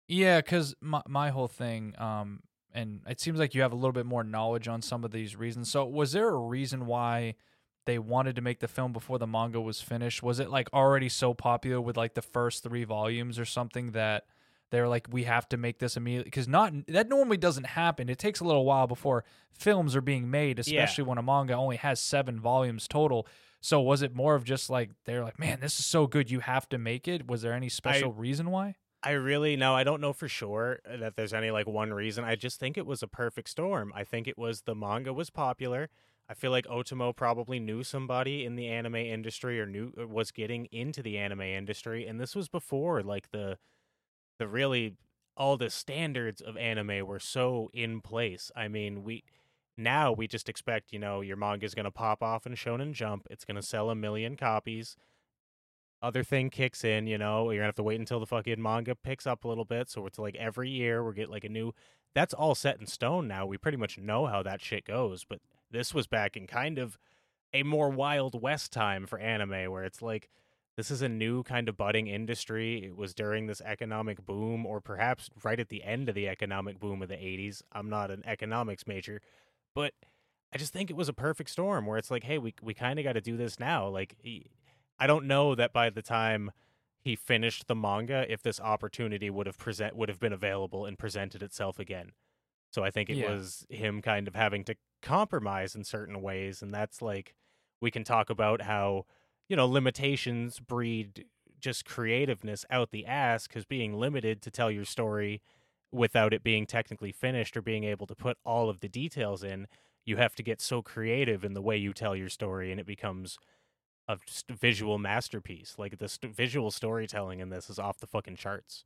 Yeah, because my my whole thing, um, and it seems like you have a little bit more knowledge on some of these reasons. So, was there a reason why? They wanted to make the film before the manga was finished. Was it like already so popular with like the first three volumes or something that they're like we have to make this immediately because not that normally doesn't happen it takes a little while before films are being made especially yeah. when a manga only has seven volumes total so was it more of just like they're like man this is so good you have to make it was there any special I, reason why i really no i don't know for sure uh, that there's any like one reason i just think it was a perfect storm i think it was the manga was popular I feel like Otomo probably knew somebody in the anime industry or knew uh, was getting into the anime industry and this was before like the the really all the standards of anime were so in place. I mean, we now we just expect, you know, your manga is going to pop off in Shonen Jump. It's going to sell a million copies. Other thing kicks in, you know, you're to have to wait until the fucking manga picks up a little bit. So it's like every year we get like a new. That's all set in stone now. We pretty much know how that shit goes. But this was back in kind of a more Wild West time for anime where it's like this is a new kind of budding industry. It was during this economic boom, or perhaps right at the end of the economic boom of the 80s. I'm not an economics major, but I just think it was a perfect storm where it's like, hey, we, we kind of got to do this now. Like, I don't know that by the time he finished the manga, if this opportunity would have present would have been available and presented itself again. So I think it yeah. was him kind of having to compromise in certain ways, and that's like we can talk about how you know, limitations breed just creativeness out the ass because being limited to tell your story without it being technically finished or being able to put all of the details in, you have to get so creative in the way you tell your story and it becomes a visual masterpiece. Like the st- visual storytelling in this is off the fucking charts.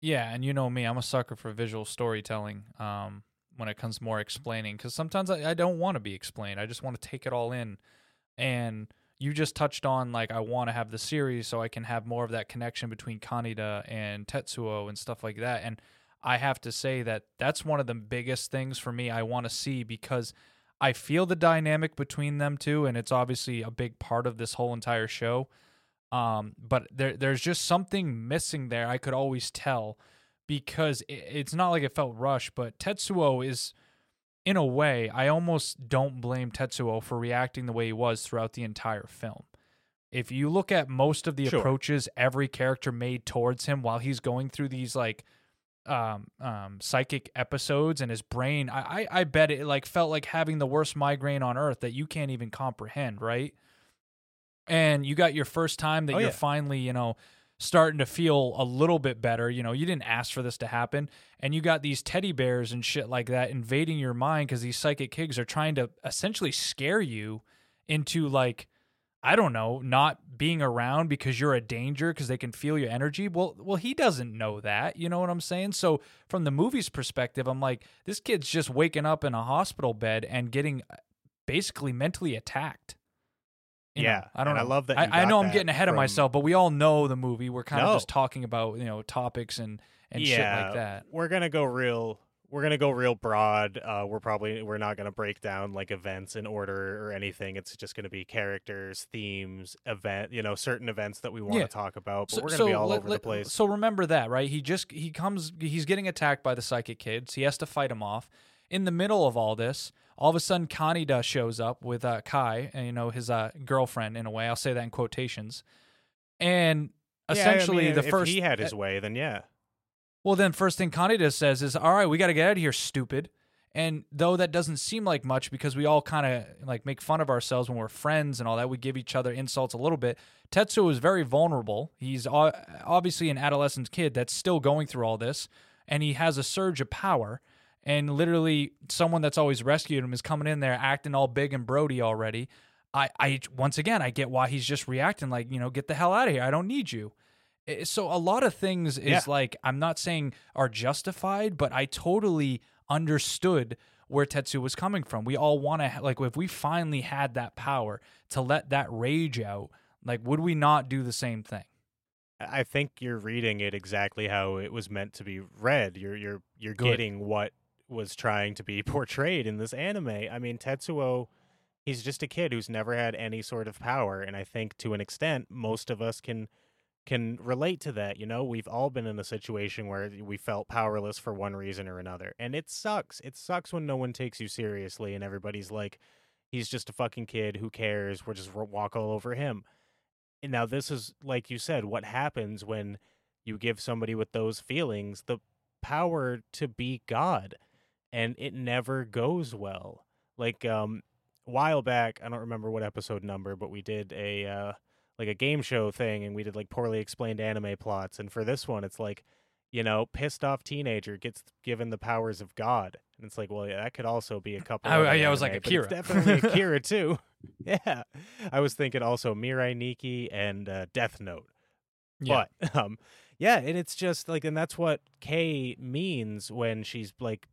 Yeah, and you know me, I'm a sucker for visual storytelling. Um, when it comes more explaining, because sometimes I, I don't want to be explained. I just want to take it all in, and you just touched on like I want to have the series so I can have more of that connection between Kaneda and Tetsuo and stuff like that. And I have to say that that's one of the biggest things for me I want to see because I feel the dynamic between them two, and it's obviously a big part of this whole entire show. Um, but there, there's just something missing there. I could always tell because it, it's not like it felt rushed, but Tetsuo is in a way, I almost don't blame Tetsuo for reacting the way he was throughout the entire film. If you look at most of the sure. approaches every character made towards him while he's going through these like um, um, psychic episodes and his brain, I, I, I bet it like felt like having the worst migraine on earth that you can't even comprehend, right? And you got your first time that oh, you're yeah. finally, you know, starting to feel a little bit better. You know, you didn't ask for this to happen. And you got these teddy bears and shit like that invading your mind because these psychic kids are trying to essentially scare you into like, I don't know, not being around because you're a danger because they can feel your energy. Well, well, he doesn't know that. You know what I'm saying? So from the movie's perspective, I'm like, this kid's just waking up in a hospital bed and getting uh, basically mentally attacked. You yeah, know, I don't. know. I love that. I, I, know I'm getting ahead from... of myself, but we all know the movie. We're kind no. of just talking about you know topics and and yeah, shit like that. We're gonna go real. We're gonna go real broad. Uh, we're probably we're not gonna break down like events in order or anything. It's just gonna be characters, themes, event. You know, certain events that we want to yeah. talk about. But so, we're gonna so be all let, over let, the place. So remember that, right? He just he comes. He's getting attacked by the psychic kids. He has to fight them off in the middle of all this, all of a sudden Kaneda shows up with uh, Kai, and, you know, his uh, girlfriend in a way. I'll say that in quotations. And essentially, yeah, I mean, the if first he had his way, then yeah. Well, then first thing Kaneda says is, "All right, we got to get out of here, stupid." And though that doesn't seem like much because we all kind of like make fun of ourselves when we're friends and all that, we give each other insults a little bit. Tetsuo is very vulnerable. He's obviously an adolescent kid that's still going through all this, and he has a surge of power. And literally, someone that's always rescued him is coming in there acting all big and Brody already. I, I once again, I get why he's just reacting like, you know, get the hell out of here. I don't need you. So a lot of things is Yeah. like I'm not saying are justified, but I totally understood where Tetsuo was coming from. We all want to like if we finally had that power to let that rage out, like would we not do the same thing? I think you're reading it exactly how it was meant to be read. You're you're you're Good. getting what was trying to be portrayed in this anime. I mean, Tetsuo, he's just a kid who's never had any sort of power, and I think to an extent, most of us can can relate to that. You know, we've all been in a situation where we felt powerless for one reason or another, and it sucks. It sucks when no one takes you seriously and everybody's like, "He's just a fucking kid. Who cares? We'll just walk all over him." And now this is like you said, what happens when you give somebody with those feelings the power to be God, and it never goes well. Like um, a while back, I don't remember what episode number, but we did a uh, like a game show thing, and we did like poorly explained anime plots. And for this one, it's like, you know, pissed off teenager gets given the powers of God, and it's like, well, yeah, that could also be a couple. I- yeah, I was like Akira. it's definitely Akira too. yeah, I was thinking also Mirai Nikki and uh, Death Note. But um yeah, and it's just like and that's what Kei means when she's like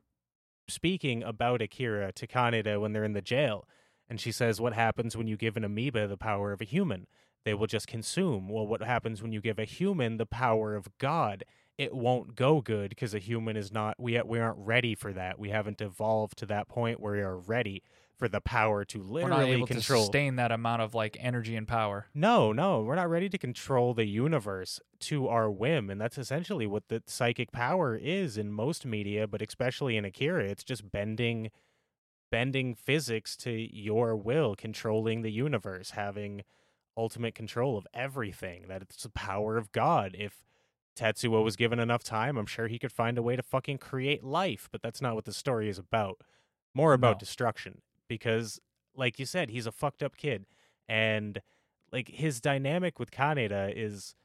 speaking about Akira to Kaneda when they're in the jail. And she says what happens when you give an amoeba the power of a human? They will just consume. Well, what happens when you give a human the power of God? It won't go good because a human is not we we aren't ready for that. We haven't evolved to that point where we are ready for the power to we're not literally able control to sustain that amount of like energy and power. no, no, we're not ready to control the universe to our whim. And that's essentially what the psychic power is in most media, but especially in Akira. It's just bending bending physics to your will, controlling the universe, having ultimate control of everything. That it's the power of God. If Tetsuo was given enough time, I'm sure he could find a way to fucking create life, but that's not what the story is about. More about No. destruction. Because, like you said, he's a fucked up kid. And like his dynamic with Kaneda is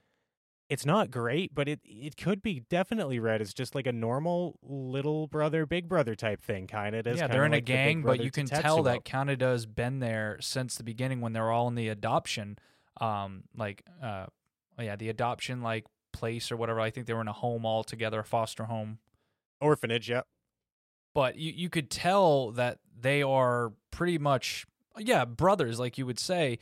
it's not great, but it it could be definitely read as just like a normal little brother, big brother type thing. kind of. yeah, they're in like a gang, but you can tell that Kaneda has been there since the beginning when they're all in the adoption, um, like, uh, yeah, the adoption like place or whatever. I think they were in a home all together, a foster home. orphanage. Yep. But you you could tell that they are pretty much yeah brothers, like you would say.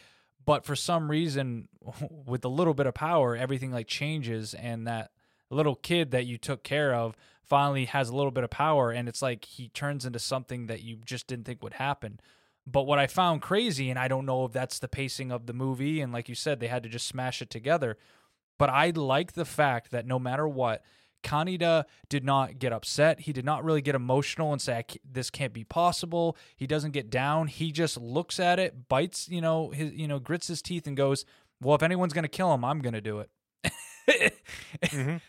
But for some reason, with a little bit of power, everything like changes, and that little kid that you took care of finally has a little bit of power, and it's like he turns into something that you just didn't think would happen. But what I found crazy, and I don't know if that's the pacing of the movie, and like you said, they had to just smash it together. But I like the fact that no matter what, Kaneda did not get upset. He did not really get emotional and say, "This can't be possible." He doesn't get down. He just looks at it, bites, you know, his, you know, grits his teeth, and goes, "Well, if anyone's gonna kill him, I'm gonna do it." Mhm.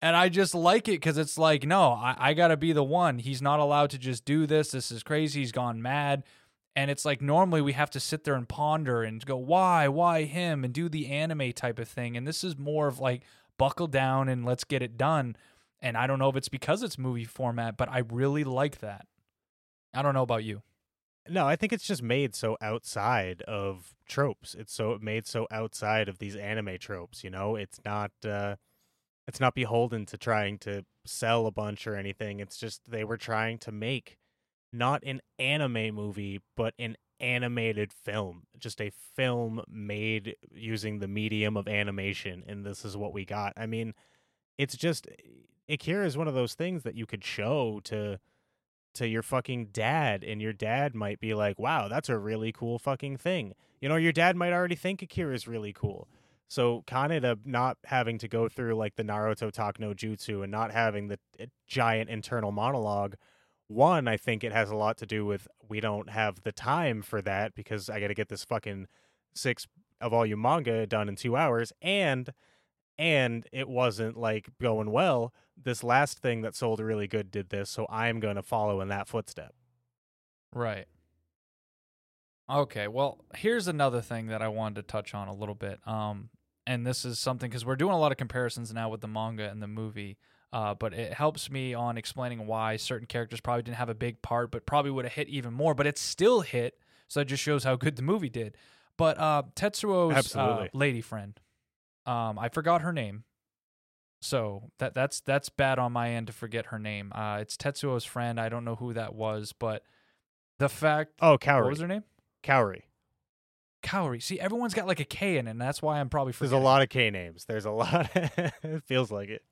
And I just like it because it's like, no, I, I got to be the one. He's not allowed to just do this. This is crazy. He's gone mad. And it's like normally we have to sit there and ponder and go, why, why him, and do the anime type of thing. And this is more of like, buckle down and let's get it done. And I don't know if it's because it's movie format, but I really like that. I don't know about you. No, I think it's just made so outside of tropes. It's so made so outside of these anime tropes, you know? It's not uh it's not beholden to trying to sell a bunch or anything. It's just they were trying to make not an anime movie, but an animated film. Just a film made using the medium of animation and this is what we got. I mean, it's just Akira is one of those things that you could show to to your fucking dad and your dad might be like, "Wow, that's a really cool fucking thing." You know, your dad might already think Akira is really cool. So Kaneda not having to go through like the Naruto talk no jutsu and not having the uh, giant internal monologue one, I think it has a lot to do with we don't have the time for that because I got to get this fucking six volume manga done in two hours, and and it wasn't like going well. This last thing that sold really good did this, so I'm going to follow in that footstep. Right. Okay, well, here's another thing that I wanted to touch on a little bit. Um, and this is something because we're doing a lot of comparisons now with the manga and the movie. Uh, but it helps me on explaining why certain characters probably didn't have a big part, but probably would have hit even more. But it still hit, so it just shows how good the movie did. But uh, Tetsuo's uh, lady friend, um, I forgot her name, so that that's that's bad on my end to forget her name. Uh, it's Tetsuo's friend. I don't know who that was, but the fact. Oh, Kaori. What was her name? Kaori. Kaori. See, everyone's got like a K in it, and that's why I'm probably forgetting. There's a lot of K names. There's a lot. it feels like it.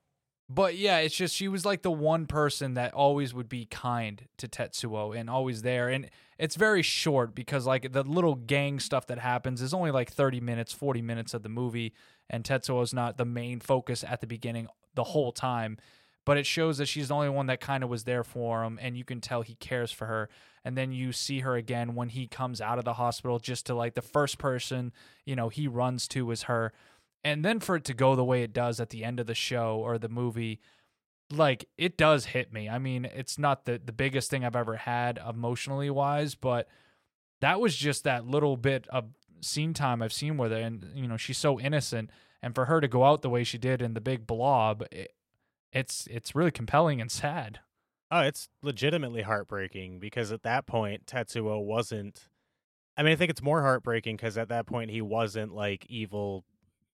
But yeah, it's just she was like the one person that always would be kind to Tetsuo and always there. And it's very short because like the little gang stuff that happens is only like 30 minutes, 40 minutes of the movie and Tetsuo's not the main focus at the beginning the whole time. But it shows that she's the only one that kind of was there for him and you can tell he cares for her. And then you see her again when he comes out of the hospital just to like the first person, you know, he runs to is her and then for it to go the way it does at the end of the show or the movie like it does hit me. I mean it's not the the biggest thing i've ever had emotionally wise but that was just that little bit of scene time i've seen with her and you know she's so innocent and for her to go out the way she did in the big blob it, it's it's really compelling and sad. Oh it's legitimately heartbreaking because at that point tetsuo wasn't i mean i think it's more heartbreaking because at that point he wasn't like evil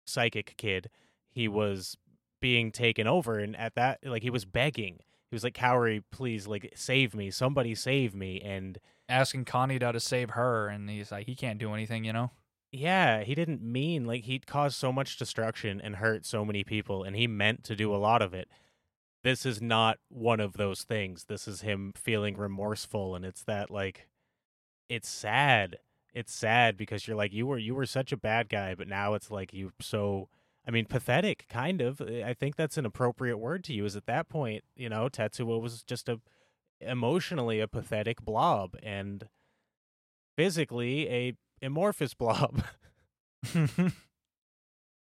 psychic kid, he mm-hmm. was being taken over, and at that, like he was begging. He was like, "Kaori, please, like save me! Somebody save me!" And asking Kaneda to save her, and he's like, he can't do anything, you know. Yeah, he didn't mean like he caused so much destruction and hurt so many people, and he meant to do a lot of it. This is not one of those things. This is him feeling remorseful, and it's that like, it's sad it's sad because you're like you were you were such a bad guy, but now it's like you so I mean pathetic kind of. Eh, I think that's an appropriate word to use at that point, you know, Tetsuo was just a emotionally a pathetic blob and physically a amorphous blob.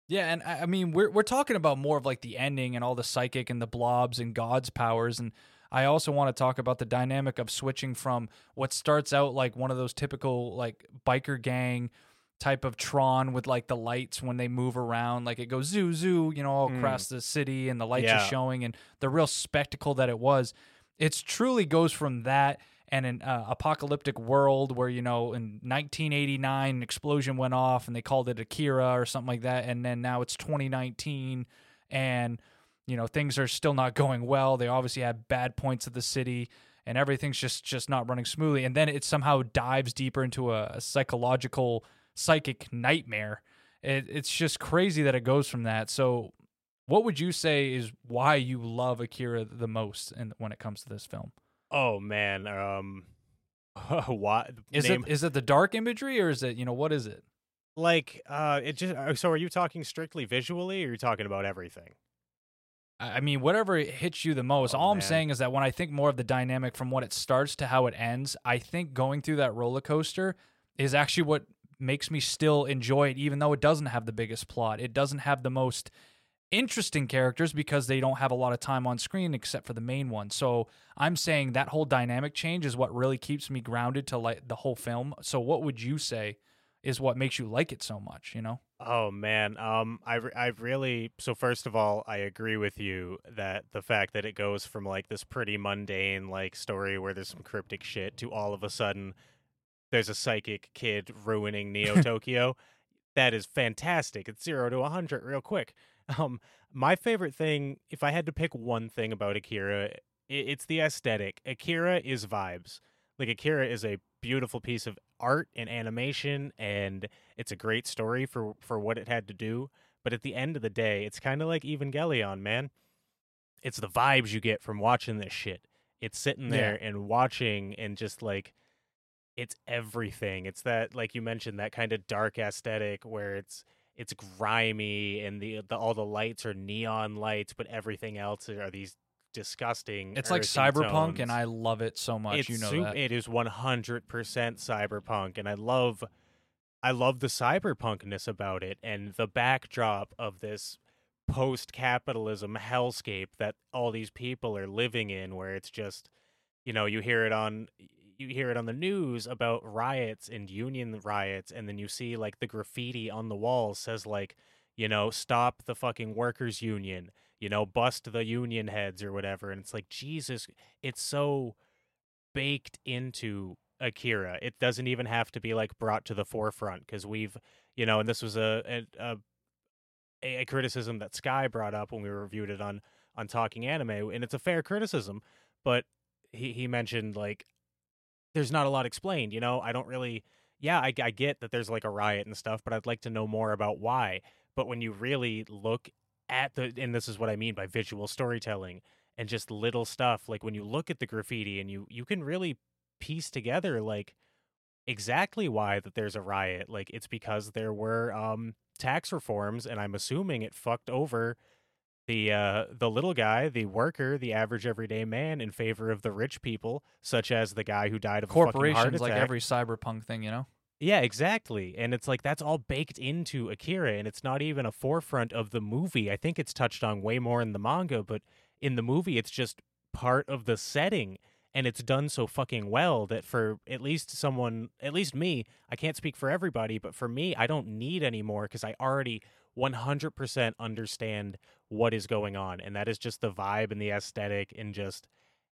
yeah, and I mean we're we're talking about more of like the ending and all the psychic and the blobs and God's powers and I also want to talk about the dynamic of switching from what starts out like one of those typical like biker gang type of Tron with like the lights when they move around, like it goes zoo zoo, you know, all mm. across the city and the lights yeah. are showing and the real spectacle that it was. It's truly goes from that and an uh, apocalyptic world where you know in 1989 an explosion went off and they called it Akira or something like that, and then now it's 2019 and you know things are still not going well. They obviously have bad points of the city, and everything's just just not running smoothly. And then it somehow dives deeper into a, a psychological psychic nightmare. It, it's just crazy that it goes from that. So, what would you say is why you love Akira the most in, when it comes to this film? Oh man, um, what is name... it? Is it the dark imagery, or is it you know what is it? Like, uh, it just. Uh, so, are you talking strictly visually, or are you talking about everything? I mean, whatever hits you the most. Oh, all I'm saying is that when I think more of the dynamic from what it starts to how it ends, I think going through that roller coaster is actually what makes me still enjoy it, even though it doesn't have the biggest plot. It doesn't have the most interesting characters because they don't have a lot of time on screen except for the main one. So I'm saying that whole dynamic change is what really keeps me grounded to like the whole film. So what would you say is what makes you like it so much, you know? Oh man, um, I I really so first of all, I agree with you that the fact that it goes from like this pretty mundane like story where there's some cryptic shit to all of a sudden there's a psychic kid ruining Neo Tokyo. that is fantastic. It's zero to a hundred real quick. Um, my favorite thing, if I had to pick one thing about Akira, it's the aesthetic. Akira is vibes. Like Akira is a beautiful piece of art and animation and it's a great story for for what it had to do but at the end of the day it's kind of like evangelion man. It's the vibes you get from watching this shit. It's sitting there yeah. and watching and just like it's everything. It's that like you mentioned that kind of dark aesthetic where it's it's grimy and the, the all the lights are neon lights but everything else are these disgusting. It's like cyberpunk, and I love it so much. it's you know that. it is 100% cyberpunk and i love i love the cyberpunkness about it and the backdrop of this post-capitalism hellscape that all these people are living in where it's just you know you hear it on you hear it on the news about riots and union riots and then you see like the graffiti on the walls says like you know stop the fucking workers union you know bust the union heads or whatever and it's like jesus it's so baked into Akira. It doesn't even have to be like brought to the forefront because we've, you know, and this was a a, a a criticism that Sky brought up when we reviewed it on on Talking Anime, and it's a fair criticism, but he he mentioned like there's not a lot explained. You know, I don't really. Yeah, I, I get that there's like a riot and stuff, but I'd like to know more about why. But when you really look at the, and this is what I mean by visual storytelling, and just little stuff like when you look at the graffiti and you you can really piece together like exactly why that there's a riot like it's because there were um tax reforms and i'm assuming it fucked over the uh the little guy the worker the average everyday man in favor of the rich people such as the guy who died of a fucking heart Corporations, like every cyberpunk thing, you know. Yeah, exactly. And it's like that's all baked into Akira and it's not even a forefront of the movie. I think it's touched on way more in the manga, but in the movie it's just part of the setting and it's done so fucking well that for at least someone, at least me, I can't speak for everybody, but for me, I don't need any more cuz I already 100% understand what is going on and that is just the vibe and the aesthetic and just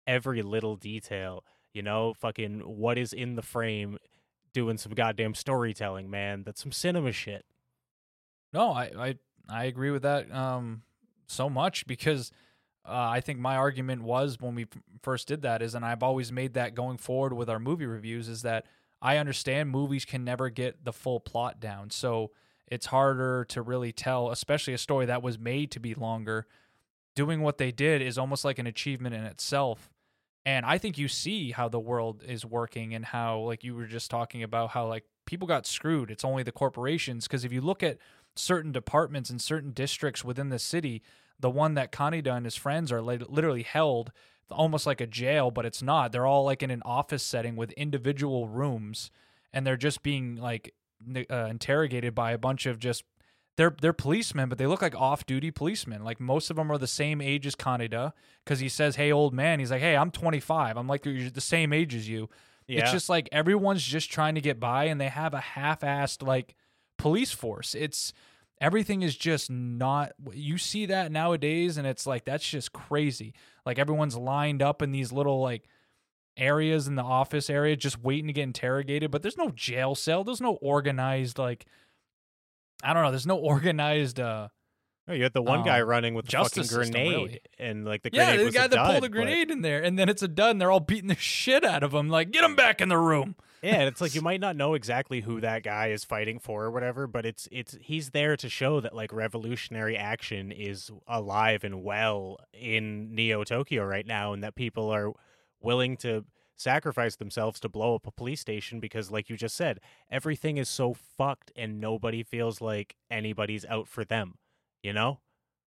every little detail, you know, fucking what is in the frame doing some goddamn storytelling, man. That's some cinema shit. No, I I, I agree with that um so much because uh, I think my argument was when we first did that is, and I've always made that going forward with our movie reviews is that I understand movies can never get the full plot down, so it's harder to really tell, especially a story that was made to be longer. Doing what they did is almost like an achievement in itself. And I think you see how the world is working and how, like you were just talking about, how like people got screwed. It's only the corporations. Because if you look at certain departments and certain districts within the city, the one that Kaneda and his friends are literally held almost like a jail, but it's not. They're all like in an office setting with individual rooms, and they're just being like uh, interrogated by a bunch of just they're they're policemen, but they look like off-duty policemen. Like most of them are the same age as Kaneda because he says, "Hey, old man." He's like, "Hey, I'm 25. I'm like you're the same age as you." Yeah. It's just like everyone's just trying to get by, and they have a half-assed like police force. It's everything is just not. You see that nowadays, and it's like that's just crazy. Like everyone's lined up in these little like areas in the office area, just waiting to get interrogated. But there's no jail cell. There's no organized like. I don't know. There's no organized. uh Oh, you had the one guy um, running with the fucking system, grenade, really. and like the Yeah, the guy that dud, pulled a but- grenade in there, and then it's a dud, and they're all beating the shit out of him. Like, get him back in the room. Yeah, and it's like you might not know exactly who that guy is fighting for or whatever, but it's it's he's there to show that like revolutionary action is alive and well in Neo Tokyo right now, and that people are willing to sacrifice themselves to blow up a police station because, like you just said, everything is so fucked and nobody feels like anybody's out for them. You know?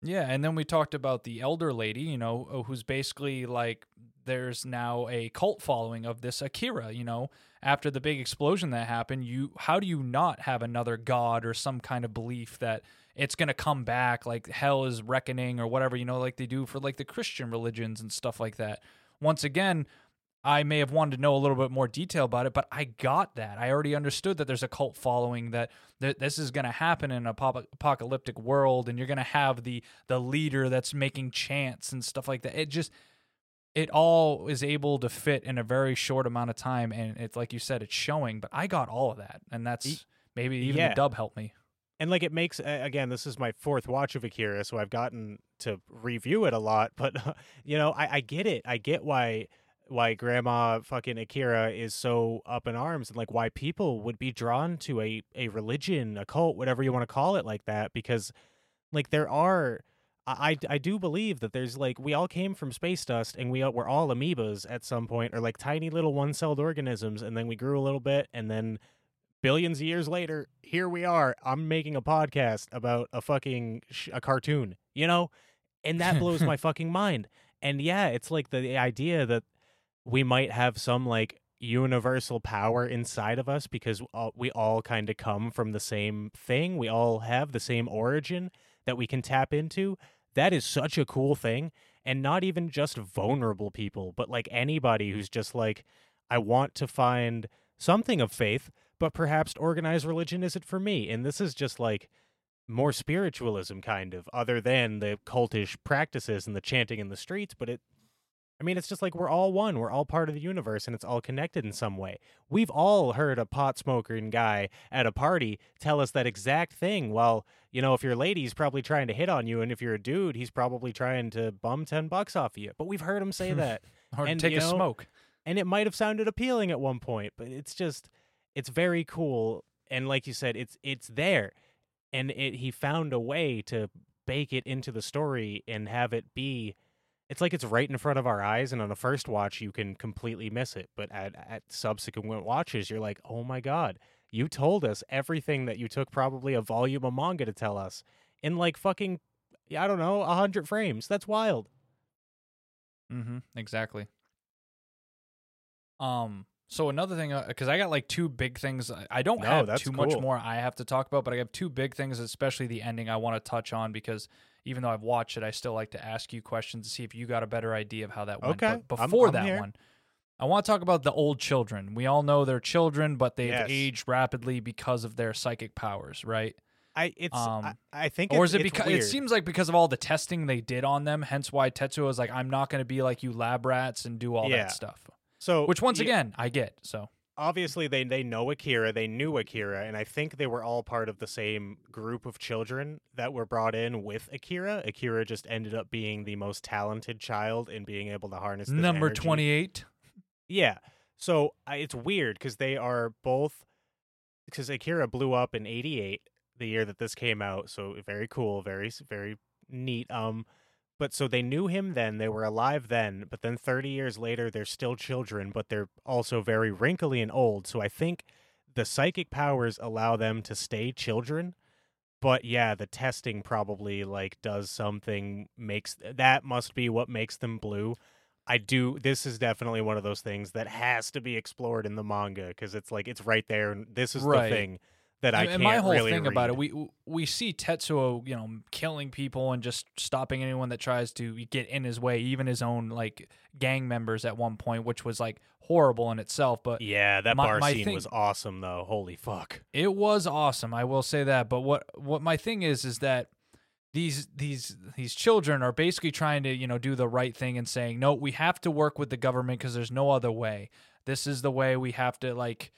Yeah, and then we talked about the elder lady, you know, uh, who's basically like there's now a cult following of this Akira, you know, after the big explosion that happened, you how do you not have another god or some kind of belief that it's going to come back like hell is reckoning or whatever, you know, like they do for like the Christian religions and stuff like that. Once again, I may have wanted to know a little bit more detail about it, but I got that. I already understood that there's a cult following that th- this is going to happen in a pop- apocalyptic world, and you're going to have the the leader that's making chants and stuff like that. It just it all is able to fit in a very short amount of time, and it's like you said, it's showing. But I got all of that, and that's maybe even yeah. the dub helped me. and like it makes again this is my fourth watch of akira so i've gotten to review it a lot but uh, you know I, I get it i get why why grandma fucking akira is so up in arms and like why people would be drawn to a a religion a cult whatever you want to call it like that because like there are I, I do believe that there's like we all came from space dust and we all, we're all amoebas at some point or like tiny little one-celled organisms and then we grew a little bit and then billions of years later, here we are. I'm making a podcast about a fucking sh- a cartoon, you know, and that blows my fucking mind. and yeah, it's like the idea that we might have some like universal power inside of us because we all kind of come from the same thing. We all have the same origin that we can tap into. That is such a cool thing. And not even just vulnerable people, but like anybody who's just like, I want to find something of faith, but perhaps organized religion isn't for me. And this is just like more spiritualism, kind of, other than the cultish practices and the chanting in the streets. But it, I mean, it's just like we're all one. We're all part of the universe and it's all connected in some way. We've all heard a pot smoking guy at a party tell us that exact thing. Well, you know, if your lady's probably trying to hit on you, and if you're a dude, he's probably trying to bum 10 bucks off of you. But we've heard him say that. or and, take you a smoke. and it might have sounded appealing at one point but it's just it's very cool and like you said it's it's there and it he found a way to bake it into the story and have it be it's like it's right in front of our eyes and on a first watch you can completely miss it but at, at subsequent watches you're like oh my god you told us everything that you took probably a volume of manga to tell us in like fucking i don't know a hundred frames that's wild Mm-hmm. Exactly. Um. So another thing, because I got like two big things. I- don't No, have too much more I have to talk about, but I have two big things, especially the ending. I want to touch on because even though I've watched it, I still like to ask you questions to see if you got a better idea of how that went. Okay, But I'm- before I'm that here. one, I want to talk about the old children. We all know they're children, but they've Yes. aged rapidly because of their psychic powers, right? i it's I, Um, I think or is it because it seems like because of all the testing they did on them, hence why Tetsuo is like, I'm not going to be like you lab rats and do all Yeah. that stuff. so Which once y- again, I get. So obviously they they know Akira, they knew Akira, and I think they were all part of the same group of children that were brought in with Akira. Akira just ended up being the most talented child in being able to harness number 28. Yeah. So I, it's weird because they are both because Akira blew up in '88, the year that this came out. So very cool, very very neat. Um, but so they knew him then, they were alive then, but then 30 years later, they're still children, but they're also very wrinkly and old. So I think the psychic powers allow them to stay children. But yeah, the testing probably like does something makes that must be what makes them blue. I do. This is definitely one of those things that has to be explored in the manga because it's like it's right there, and this is Right. the thing that I and, can't my whole really thing about it, we we see Tetsuo, you know, killing people and just stopping anyone that tries to get in his way, even his own like gang members at one point, which was like horrible in itself. But yeah, that my- bar my scene thing- was awesome though. Holy fuck! It was awesome, I will say that. But what what my thing is is that these these these children are basically trying to you know do the right thing and saying no, we have to work with the government because there's no other way. This is the way we have to like.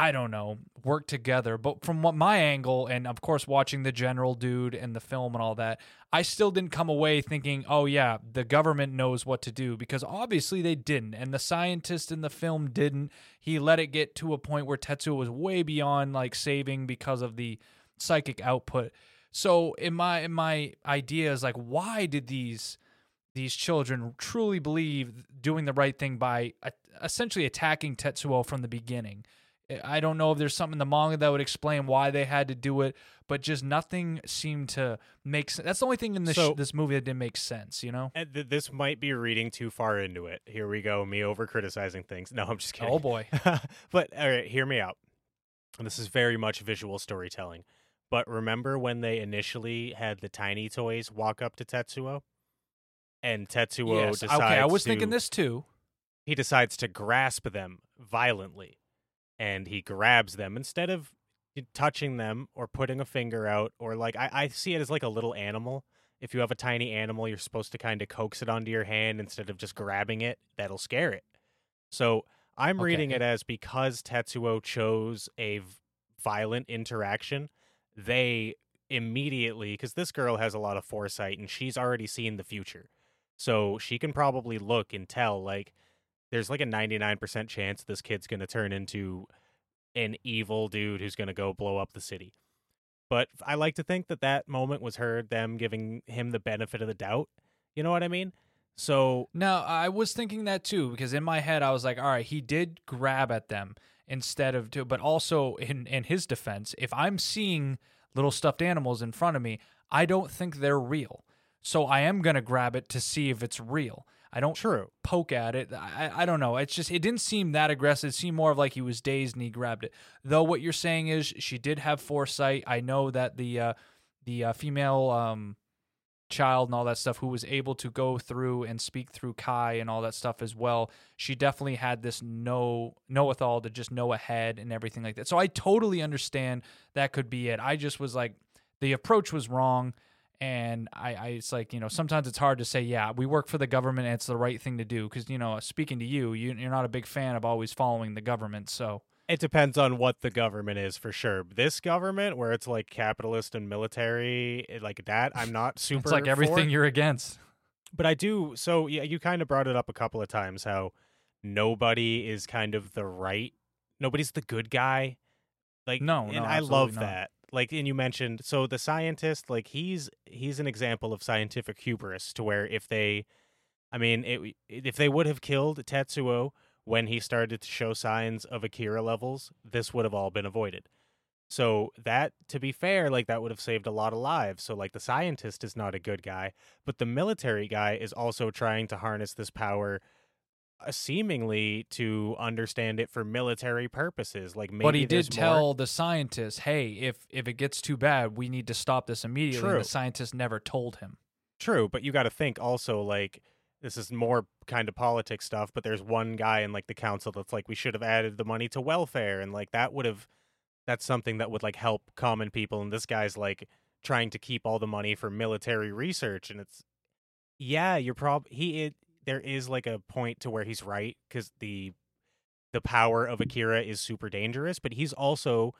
I don't know, work together. But from what my angle, and of course watching the general dude and the film and all that, I still didn't come away thinking, oh yeah, the government knows what to do because obviously they didn't, and the scientist in the film didn't. He let it get to a point where Tetsuo was way beyond like saving because of the psychic output. So in my in my idea is like, why did these these children truly believe doing the right thing by uh, essentially attacking Tetsuo from the beginning? I don't know if there's something in the manga that would explain why they had to do it, but just nothing seemed to make sense. That's the only thing in this So- this movie that didn't make sense, you know? And th- this might be reading too far into it. Here we go, me over criticizing things. No, I'm just kidding. Oh boy. but all right, hear me out. This is very much visual storytelling. But remember when they initially had the tiny toys walk up to Tetsuo, and Tetsuo yes. decides Okay, I was to, thinking this too. He decides to grasp them violently, and he grabs them instead of touching them or putting a finger out or like I, I see it as like a little animal. If you have a tiny animal, you're supposed to kind of coax it onto your hand instead of just grabbing it. That'll scare it. So I'm reading it as because Tetsuo chose a v- violent interaction, they immediately because this girl has a lot of foresight and she's already seen the future, so she can probably look and tell like there's like a 99% chance this kid's gonna turn into an evil dude who's gonna go blow up the city. But I like to think that that moment was her them giving him the benefit of the doubt. You know what I mean? So No, I was thinking that too because in my head I was like, all right, he did grab at them instead of to, but also in in his defense, if I'm seeing little stuffed animals in front of me, I don't think they're real. so I am gonna grab it to see if it's real. I don't True. poke at it. I, I don't know. It's just it didn't seem that aggressive. It seemed more of like he was dazed and he grabbed it. Though what you're saying is she did have foresight. I know that the uh, the uh, female um, child and all that stuff who was able to go through and speak through Kai and all that stuff as well. She definitely had this no know know-ethal to just know ahead and everything like that. So I totally understand that could be it. I just was like the approach was wrong and I, I it's like you know sometimes it's hard to say yeah we work for the government and it's the right thing to do because you know speaking to you, you you're not a big fan of always following the government so It depends on what the government is for sure. This government, where it's like capitalist and military, eh, like that, I'm not super. it's like for. everything you're against But I do. So yeah, you kind of brought it up a couple of times how nobody is kind of the right. Nobody's the good guy. Like No, and no, I love not. that. Like, and you mentioned so the scientist, like he's he's an example of scientific hubris. To where if they, I mean, it, if they would have killed Tetsuo when he started to show signs of Akira levels, this would have all been avoided. So that, to be fair, like that would have saved a lot of lives. So like the scientist is not a good guy, but the military guy is also trying to harness this power, seemingly to understand it for military purposes. Like maybe but he did there's more- tell the scientists, hey if if it gets too bad we need to stop this immediately and True. the scientist never told him True, but you got to think also like this is more kind of politics stuff. But there's one guy in like the council that's like we should have added the money to welfare, and like that would have that's something that would like help common people. And this guy's like trying to keep all the money for military research, and it's yeah, you're prob he it, there is like a point to where he's right because the the power of Akira is super dangerous, but he's also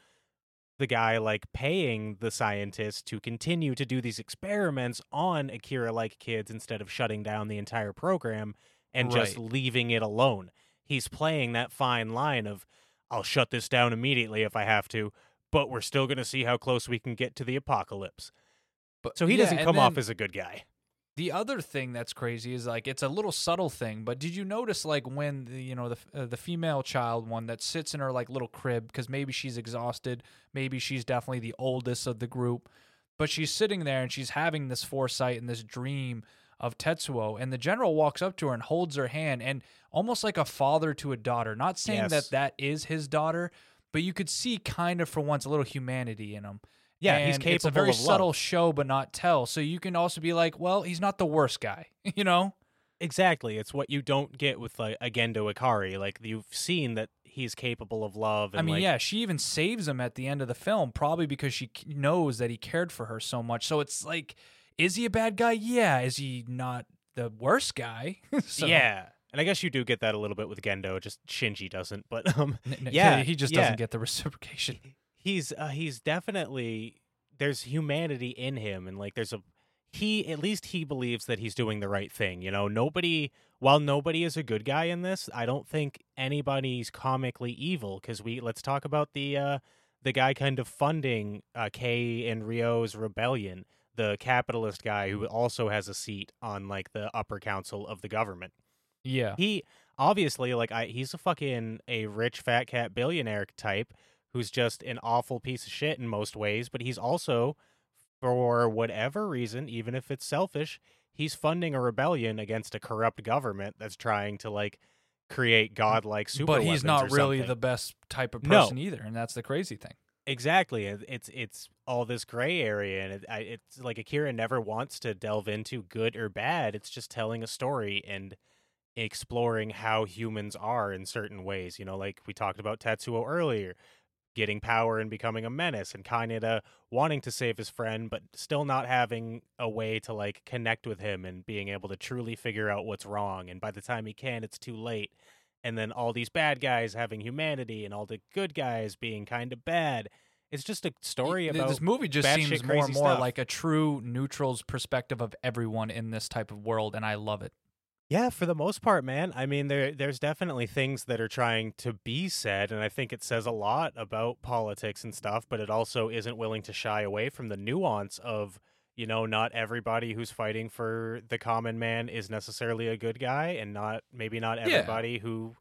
the guy like paying the scientists to continue to do these experiments on Akira like kids instead of shutting down the entire program and just leaving it alone. He's playing that fine line of I'll shut this down immediately if I have to, but we're still going to see how close we can get to the apocalypse. but So he yeah, doesn't come off as a good guy. The other thing that's crazy is like it's a little subtle thing, but did you notice like when the you know the uh, the female child one that sits in her like little crib because maybe she's exhausted, maybe she's definitely the oldest of the group, but she's sitting there and she's having this foresight and this dream of Tetsuo, and the general walks up to her and holds her hand and almost like a father to a daughter, not saying Yes. that that is his daughter, but you could see kind of for once a little humanity in him. Yeah, he's And capable It's a very subtle love. show, but not tell. So you can also be like, well, he's not the worst guy, you know? Exactly. It's what you don't get with like a Gendo Ikari. Like you've seen that he's capable of love. And I mean, like, yeah, she even saves him at the end of the film, probably because she knows that he cared for her so much. So it's like, is he a bad guy? Yeah. Is he not the worst guy? so, yeah. And I guess you do get that a little bit with Gendo. Just Shinji doesn't. But um, Yeah, he just yeah. doesn't get the reciprocation. He's uh, he's definitely there's humanity in him and like there's a he at least he believes that he's doing the right thing you know nobody while nobody is a good guy in this i don't think anybody's comically evil because we let's talk about the uh the guy kind of funding uh Kei and Ryu's rebellion the capitalist guy who also has a seat on like the upper council of the government Yeah. he obviously like I he's a fucking a rich fat cat billionaire type who's just an awful piece of shit in most ways, but he's also for whatever reason, even if it's selfish, he's funding a rebellion against a corrupt government that's trying to like create godlike super But he's not really something. the best type of No. person either. And that's the crazy thing. Exactly. It's it's all this gray area, and it, I, it's like Akira never wants to delve into good or bad. It's just telling a story and exploring how humans are in certain ways. You know, like we talked about Tetsuo earlier, getting power and becoming a menace, and Kaneda wanting to save his friend, but still not having a way to like connect with him and being able to truly figure out what's wrong. And by the time he can, it's too late. And then all these bad guys having humanity, and all the good guys being kind of bad. It's just a story about this movie just seems more and more stuff. like a true neutral's perspective of everyone in this type of world, and I love it. Yeah, for the most part, man. I mean, there there's definitely things that are trying to be said, and I think it says a lot about politics and stuff. But it also isn't willing to shy away from the nuance of, you know, not everybody who's fighting for the common man is necessarily a good guy, and not maybe not Yeah. everybody who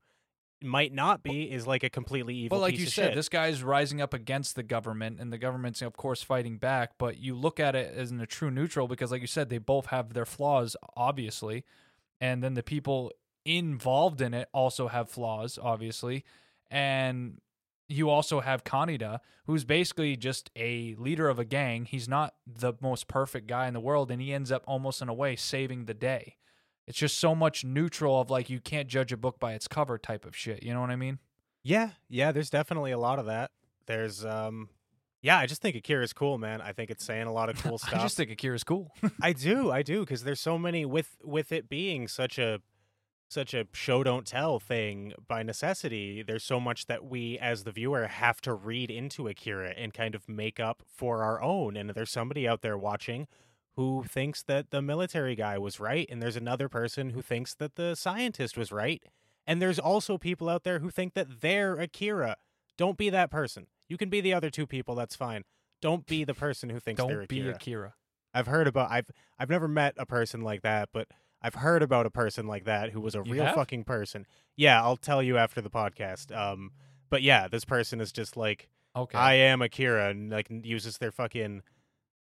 might not be is like a completely evil. But like you said, shit. this guy's rising up against the government, and the government's of course fighting back. But you look at it as in a true neutral because, like you said, they both have their flaws, obviously, and then the people involved in it also have flaws, obviously, and you also have Kaneda, who's basically just a leader of a gang. He's not the most perfect guy in the world, and he ends up almost in a way saving the day. It's just so much neutral of like you can't judge a book by its cover type of shit. You know what I mean? Yeah, yeah, there's definitely a lot of that. There's um yeah, I just think Akira's cool, man. I think it's saying a lot of cool stuff. I just think Akira's cool. I do, I do, because there's so many with with it being such a such a show don't tell thing by necessity. There's so much that we as the viewer have to read into Akira and kind of make up for our own. And there's somebody out there watching who thinks that the military guy was right, and there's another person who thinks that the scientist was right. And there's also people out there who think that they're Akira. Don't be that person. You can be the other two people, that's fine. Don't be the person who thinks they're Don't be Akira. Akira. I've heard about I've I've never met a person like that, but I've heard about a person like that who was a You real have? fucking person. Yeah, I'll tell you after the podcast. Um but yeah, this person is just like Okay. I am Akira and like uses their fucking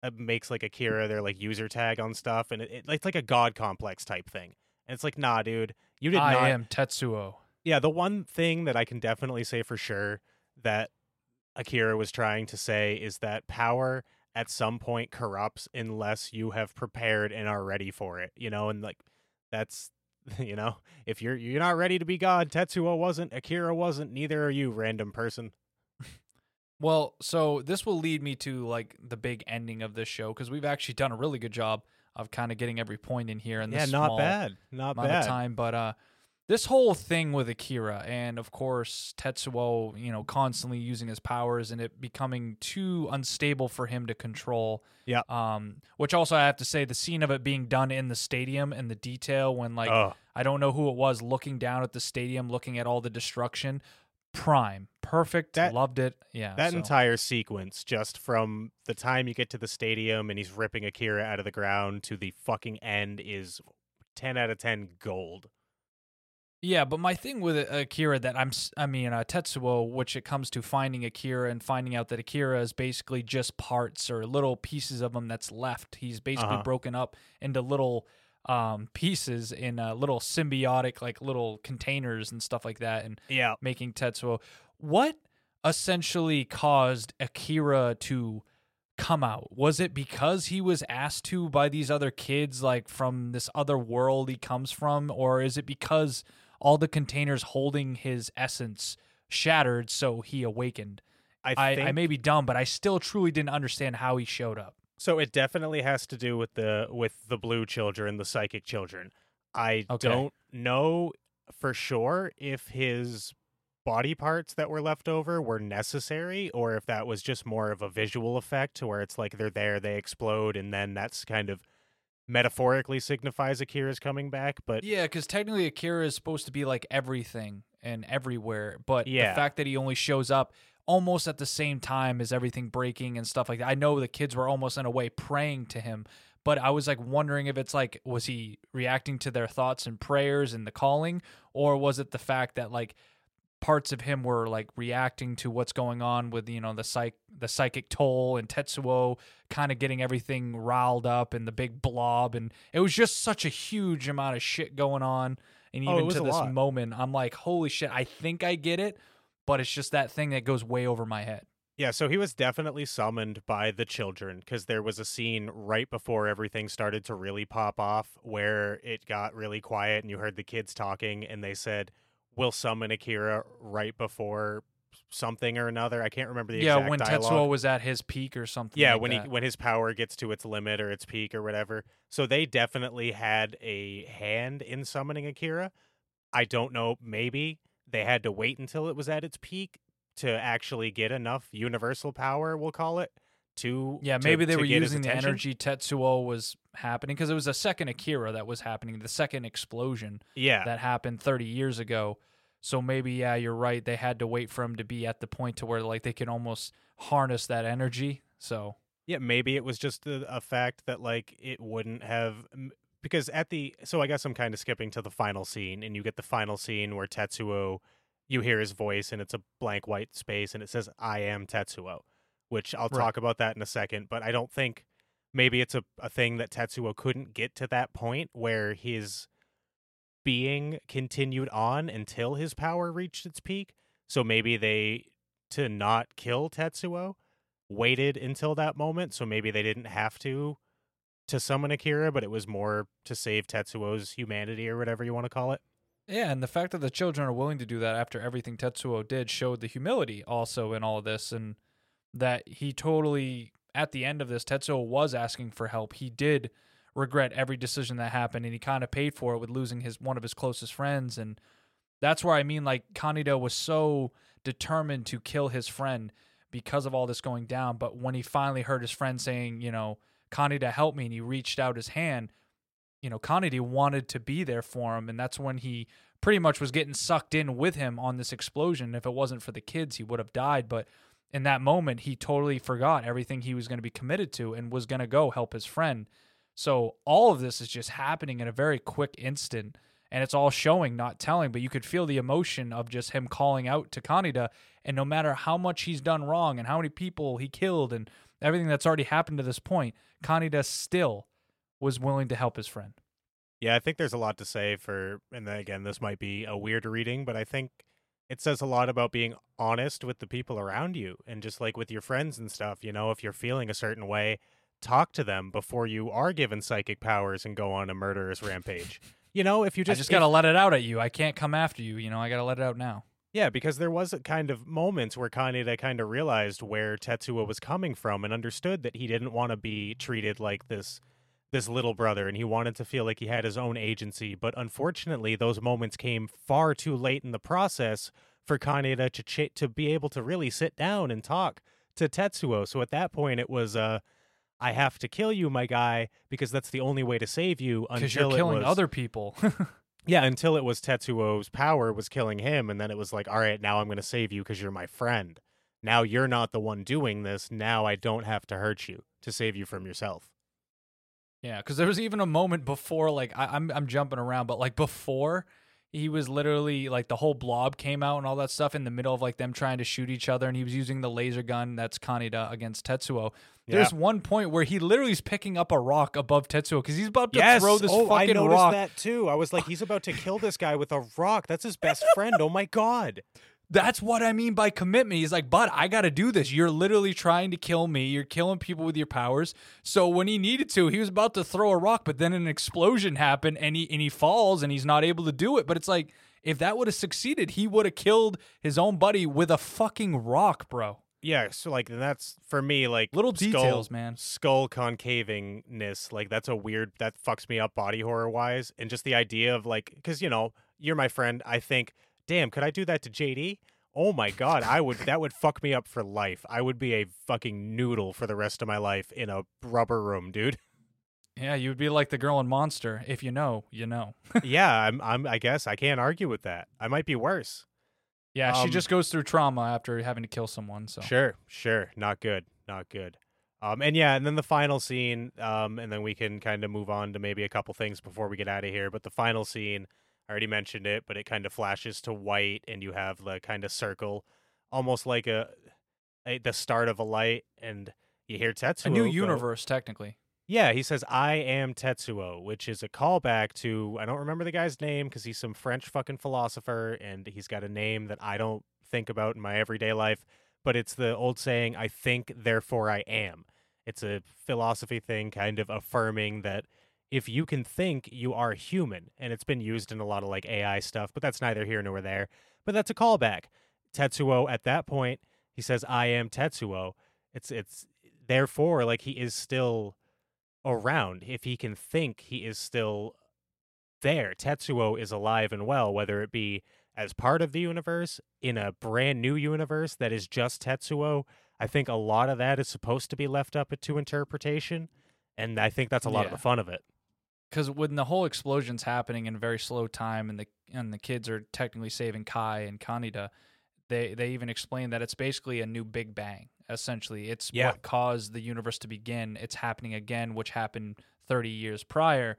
uh, makes like Akira their like user tag on stuff and it, it, it's like a god complex type thing. And it's like, "Nah, dude, you did not. I not am Tetsuo. yeah, the one thing that I can definitely say for sure that Akira was trying to say is that power at some point corrupts unless you have prepared and are ready for it, you know, and like that's you know, if you're you're not ready to be God, Tetsuo wasn't, Akira wasn't, neither are you, random person. Well, so this will lead me to like the big ending of this show because we've actually done a really good job of kind of getting every point in here and yeah, this not bad. Not amount bad. of time. But uh, this whole thing with Akira and of course Tetsuo, you know, constantly using his powers and it becoming too unstable for him to control. Yeah. Um, which also I have to say the scene of it being done in the stadium and the detail when like Ugh. I don't know who it was looking down at the stadium, looking at all the destruction. Prime, perfect, That- loved it. Yeah, That so- entire sequence, just from the time you get to the stadium and he's ripping Akira out of the ground to the fucking end, is 10 out of 10 gold. Yeah, but my thing with uh, Akira that I'm I mean, uh, Tetsuo, which it comes to finding Akira and finding out that Akira is basically just parts or little pieces of him that's left. He's basically Uh-huh. broken up into little um, pieces in uh, little symbiotic, like little containers and stuff like that, and Yeah. making Tetsuo. What essentially caused Akira to come out? Was it because he was asked to by these other kids, like from this other world he comes from, or is it because all the containers holding his essence shattered, so he awakened? I, I, think I may be dumb, but I still truly didn't understand how he showed up. So it definitely has to do with the with the blue children, the psychic children. I Okay. don't know for sure if his body parts that were left over were necessary or if that was just more of a visual effect where it's like they're there, they explode, and then that's kind of metaphorically signifies Akira's coming back. But Yeah, because technically Akira is supposed to be like everything and everywhere, but Yeah. the fact that he only shows up almost at the same time as everything breaking and stuff like that. I know the kids were almost in a way praying to him, but I was like wondering if it's like was he reacting to their thoughts and prayers and the calling, or was it the fact that like parts of him were like reacting to what's going on with you know the psych the psychic toll and Tetsuo kind of getting everything riled up and the big blob and it was just such a huge amount of shit going on and Oh, even was to this lot. moment I'm like holy shit I think I get it but it's just that thing that goes way over my head Yeah, so he was definitely summoned by the children because there was a scene right before everything started to really pop off where it got really quiet and you heard the kids talking and they said, We'll summon Akira right before something or another. I can't remember the yeah when dialogue. Tetsuo was at his peak or something yeah, like when that. he when his power gets to its limit or its peak or whatever. So they definitely had a hand in summoning Akira. I don't know, maybe they had to wait until it was at its peak to actually get enough universal power, we'll call it, to Yeah, to- maybe they to were using the energy Tetsuo was happening because it was a second Akira that was happening, the second explosion Yeah. that happened 30 years ago. So maybe yeah, you're right. They had to wait for him to be at the point to where like they can almost harness that energy. So Yeah, maybe it was just a, a fact that like it wouldn't have because at the so I guess I'm kind of skipping to the final scene and you get the final scene where Tetsuo you hear his voice and it's a blank white space and it says I am Tetsuo, which I'll Right. talk about that in a second, but I don't think maybe it's a, a thing that Tetsuo couldn't get to that point where his being continued on until his power reached its peak. So maybe they to not kill Tetsuo waited until that moment, so maybe they didn't have to to summon Akira, but it was more to save Tetsuo's humanity or whatever you want to call it. Yeah, and the fact that the children are willing to do that after everything Tetsuo did showed the humility also in all of this, and that he totally, at the end of this, Tetsuo was asking for help. He did regret every decision that happened, and he kind of paid for it with losing his one of his closest friends, and that's where I mean, like Kaneda was so determined to kill his friend because of all this going down, but when he finally heard his friend saying, you know, Kaneda, help me, and he reached out his hand you know, Kaneda wanted to be there for him, and that's when he pretty much was getting sucked in with him on this explosion. If it wasn't for the kids, he would have died. But in that moment, he totally forgot everything he was going to be committed to and was going to go help his friend. So all of this is just happening in a very quick instant, and it's all showing, not telling. But you could feel the emotion of just him calling out to Kaneda, and no matter how much he's done wrong and how many people he killed and everything that's already happened to this point, Kaneda still was willing to help his friend. Yeah, I think there's a lot to say for, and again, this might be a weird reading, but I think it says a lot about being honest with the people around you and just like with your friends and stuff. You know, if you're feeling a certain way, talk to them before you are given psychic powers and go on a murderous rampage. You know, if you just I just, got to let it out at you. I can't come after you. You know, I got to let it out now. Yeah, because there was a kind of moments where Kaneda kind of realized where Tetsuo was coming from and understood that he didn't want to be treated like this this little brother and he wanted to feel like he had his own agency, but unfortunately those moments came far too late in the process for Kaneda to ch- to be able to really sit down and talk to Tetsuo. So at that point it was uh I have to kill you, my guy, because that's the only way to save you Because you're killing was, other people. yeah, until it was Tetsuo's power was killing him, and then it was like, all right, now I'm going to save you because you're my friend. Now you're not the one doing this. Now I don't have to hurt you to save you from yourself. Yeah, because there was even a moment before, like I, I'm I'm jumping around, but like before he was literally like the whole blob came out and all that stuff in the middle of like them trying to shoot each other, and he was using the laser gun that's Kaneda against Tetsuo. There's one point where he literally is picking up a rock above Tetsuo because he's about to yes. throw this oh, I noticed rock. that too. I was like, he's about to kill this guy with a rock. That's his best friend. Oh my god. That's what I mean by commitment. He's like, bud, I got to do this. You're literally trying to kill me. You're killing people with your powers. So when he needed to, he was about to throw a rock, but then an explosion happened and he and he falls and he's not able to do it. But it's like if that would have succeeded, he would have killed his own buddy with a fucking rock, bro. Yeah, so like that's for me like Little skull, details, man. Skull concavingness, like that's a weird that fucks me up body horror wise, and just the idea of like, because you know you're my friend. I think, damn, could I do that to JD? Oh my god, I would. That would fuck me up for life. I would be a fucking noodle for the rest of my life in a rubber room, dude. Yeah, you would be like the girl in Monster. If you know, you know. yeah, I'm. I'm. I guess I can't argue with that. I might be worse. Yeah, she Um, just goes through trauma after having to kill someone. So Sure, sure. Not good. Not good. Um, and yeah, and then the final scene, um, and then we can kind of move on to maybe a couple things before we get out of here. But the final scene, I already mentioned it, but it kind of flashes to white, and you have the kind of circle, almost like a, a the start of a light, and you hear Tetsuo. a new go- universe, technically. Yeah, he says, I am Tetsuo, which is a callback to, I don't remember the guy's name because he's some French fucking philosopher and he's got a name that I don't think about in my everyday life, but it's the old saying, I think, therefore I am. It's a philosophy thing, kind of affirming that if you can think, you are human. And it's been used in a lot of like AI stuff, but that's neither here nor there. But that's a callback. Tetsuo, at that point, he says, I am Tetsuo. It's, it's, therefore, like he is still around. If he can think, he is still there. Tetsuo is alive and well, whether it be as part of the universe in a brand new universe that is just Tetsuo. I think a lot of that is supposed to be left up to interpretation, and I think that's a lot of the fun of it. Because when the whole explosion's happening in very slow time and the and the kids are technically saving Kei and Kaneda, they they even explain that it's basically a new Big Bang. Essentially, it's Yeah. what caused the universe to begin. It's happening again, which happened 30 years prior.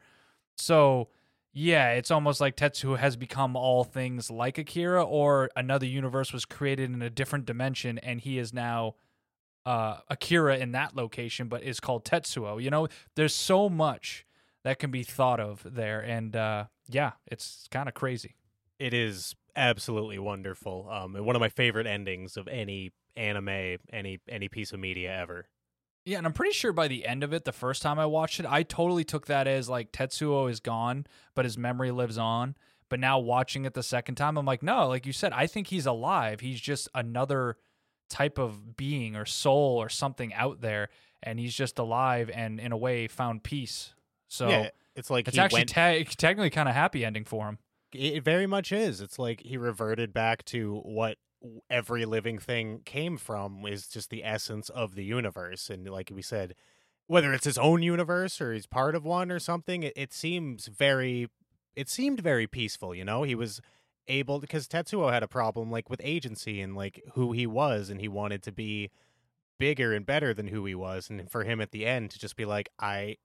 So Yeah, it's almost like Tetsuo has become all things like Akira, or another universe was created in a different dimension, and he is now uh, Akira in that location, but is called Tetsuo. You know, there's so much that can be thought of there, and uh, yeah, it's kind of crazy. It is absolutely wonderful. Um, and one of my favorite endings of any anime, any any piece of media ever. Yeah, and I'm pretty sure by the end of it, the first time I watched it, I totally took that as like Tetsuo is gone, but his memory lives on. But now watching it the second time, I'm like, no, like you said, I think he's alive. He's just another type of being or soul or something out there, and he's just alive and in a way found peace. So yeah, it's like it's actually went, te- technically kind of happy ending for him. it very much is. It's like he reverted back to what every living thing came from is just the essence of the universe and like we said whether it's his own universe or he's part of one or something it, it seems very it seemed very peaceful you know he was able because tetsuo had a problem like with agency and like who he was and he wanted to be bigger and better than who he was and for him at the end to just be like i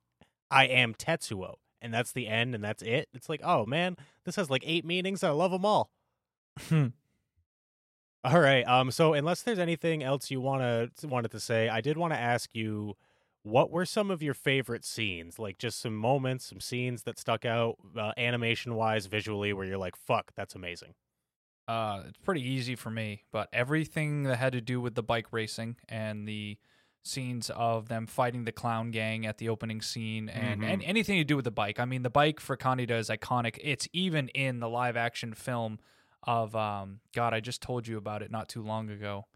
i am tetsuo and that's the end and that's it it's like oh man this has like eight meanings i love them all all right. Um. So unless there's anything else you wanna wanted to say, I did want to ask you, what were some of your favorite scenes? Like just some moments, some scenes that stuck out, uh, animation wise, visually, where you're like, "Fuck, that's amazing." Uh, it's pretty easy for me, but everything that had to do with the bike racing and the scenes of them fighting the clown gang at the opening scene and, Mhm. and anything to do with the bike. I mean, the bike for Kaneda is iconic. It's even in the live action film of um God, I just told you about it not too long ago.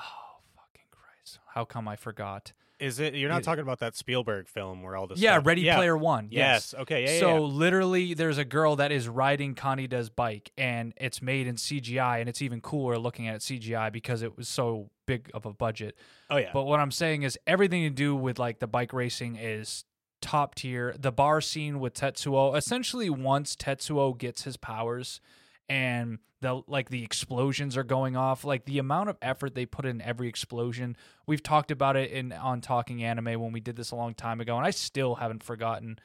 Oh fucking Christ. How come I forgot? Is it? You're not It- talking about that Spielberg film where all this. yeah, stuff- Ready yeah. Player One. Yes. Okay. Yeah. yeah, so yeah. literally, there's a girl that is riding Kaneda's bike, and it's made in CGI, and it's even cooler looking at it CGI because it was so big of a budget. Oh yeah. But what I'm saying is, everything to do with like the bike racing is top tier. The bar scene with Tetsuo, essentially, once Tetsuo gets his powers, and the like the explosions are going off like the amount of effort they put in every explosion. We've talked about it in on talking anime when we did this a long time ago and i still haven't forgotten.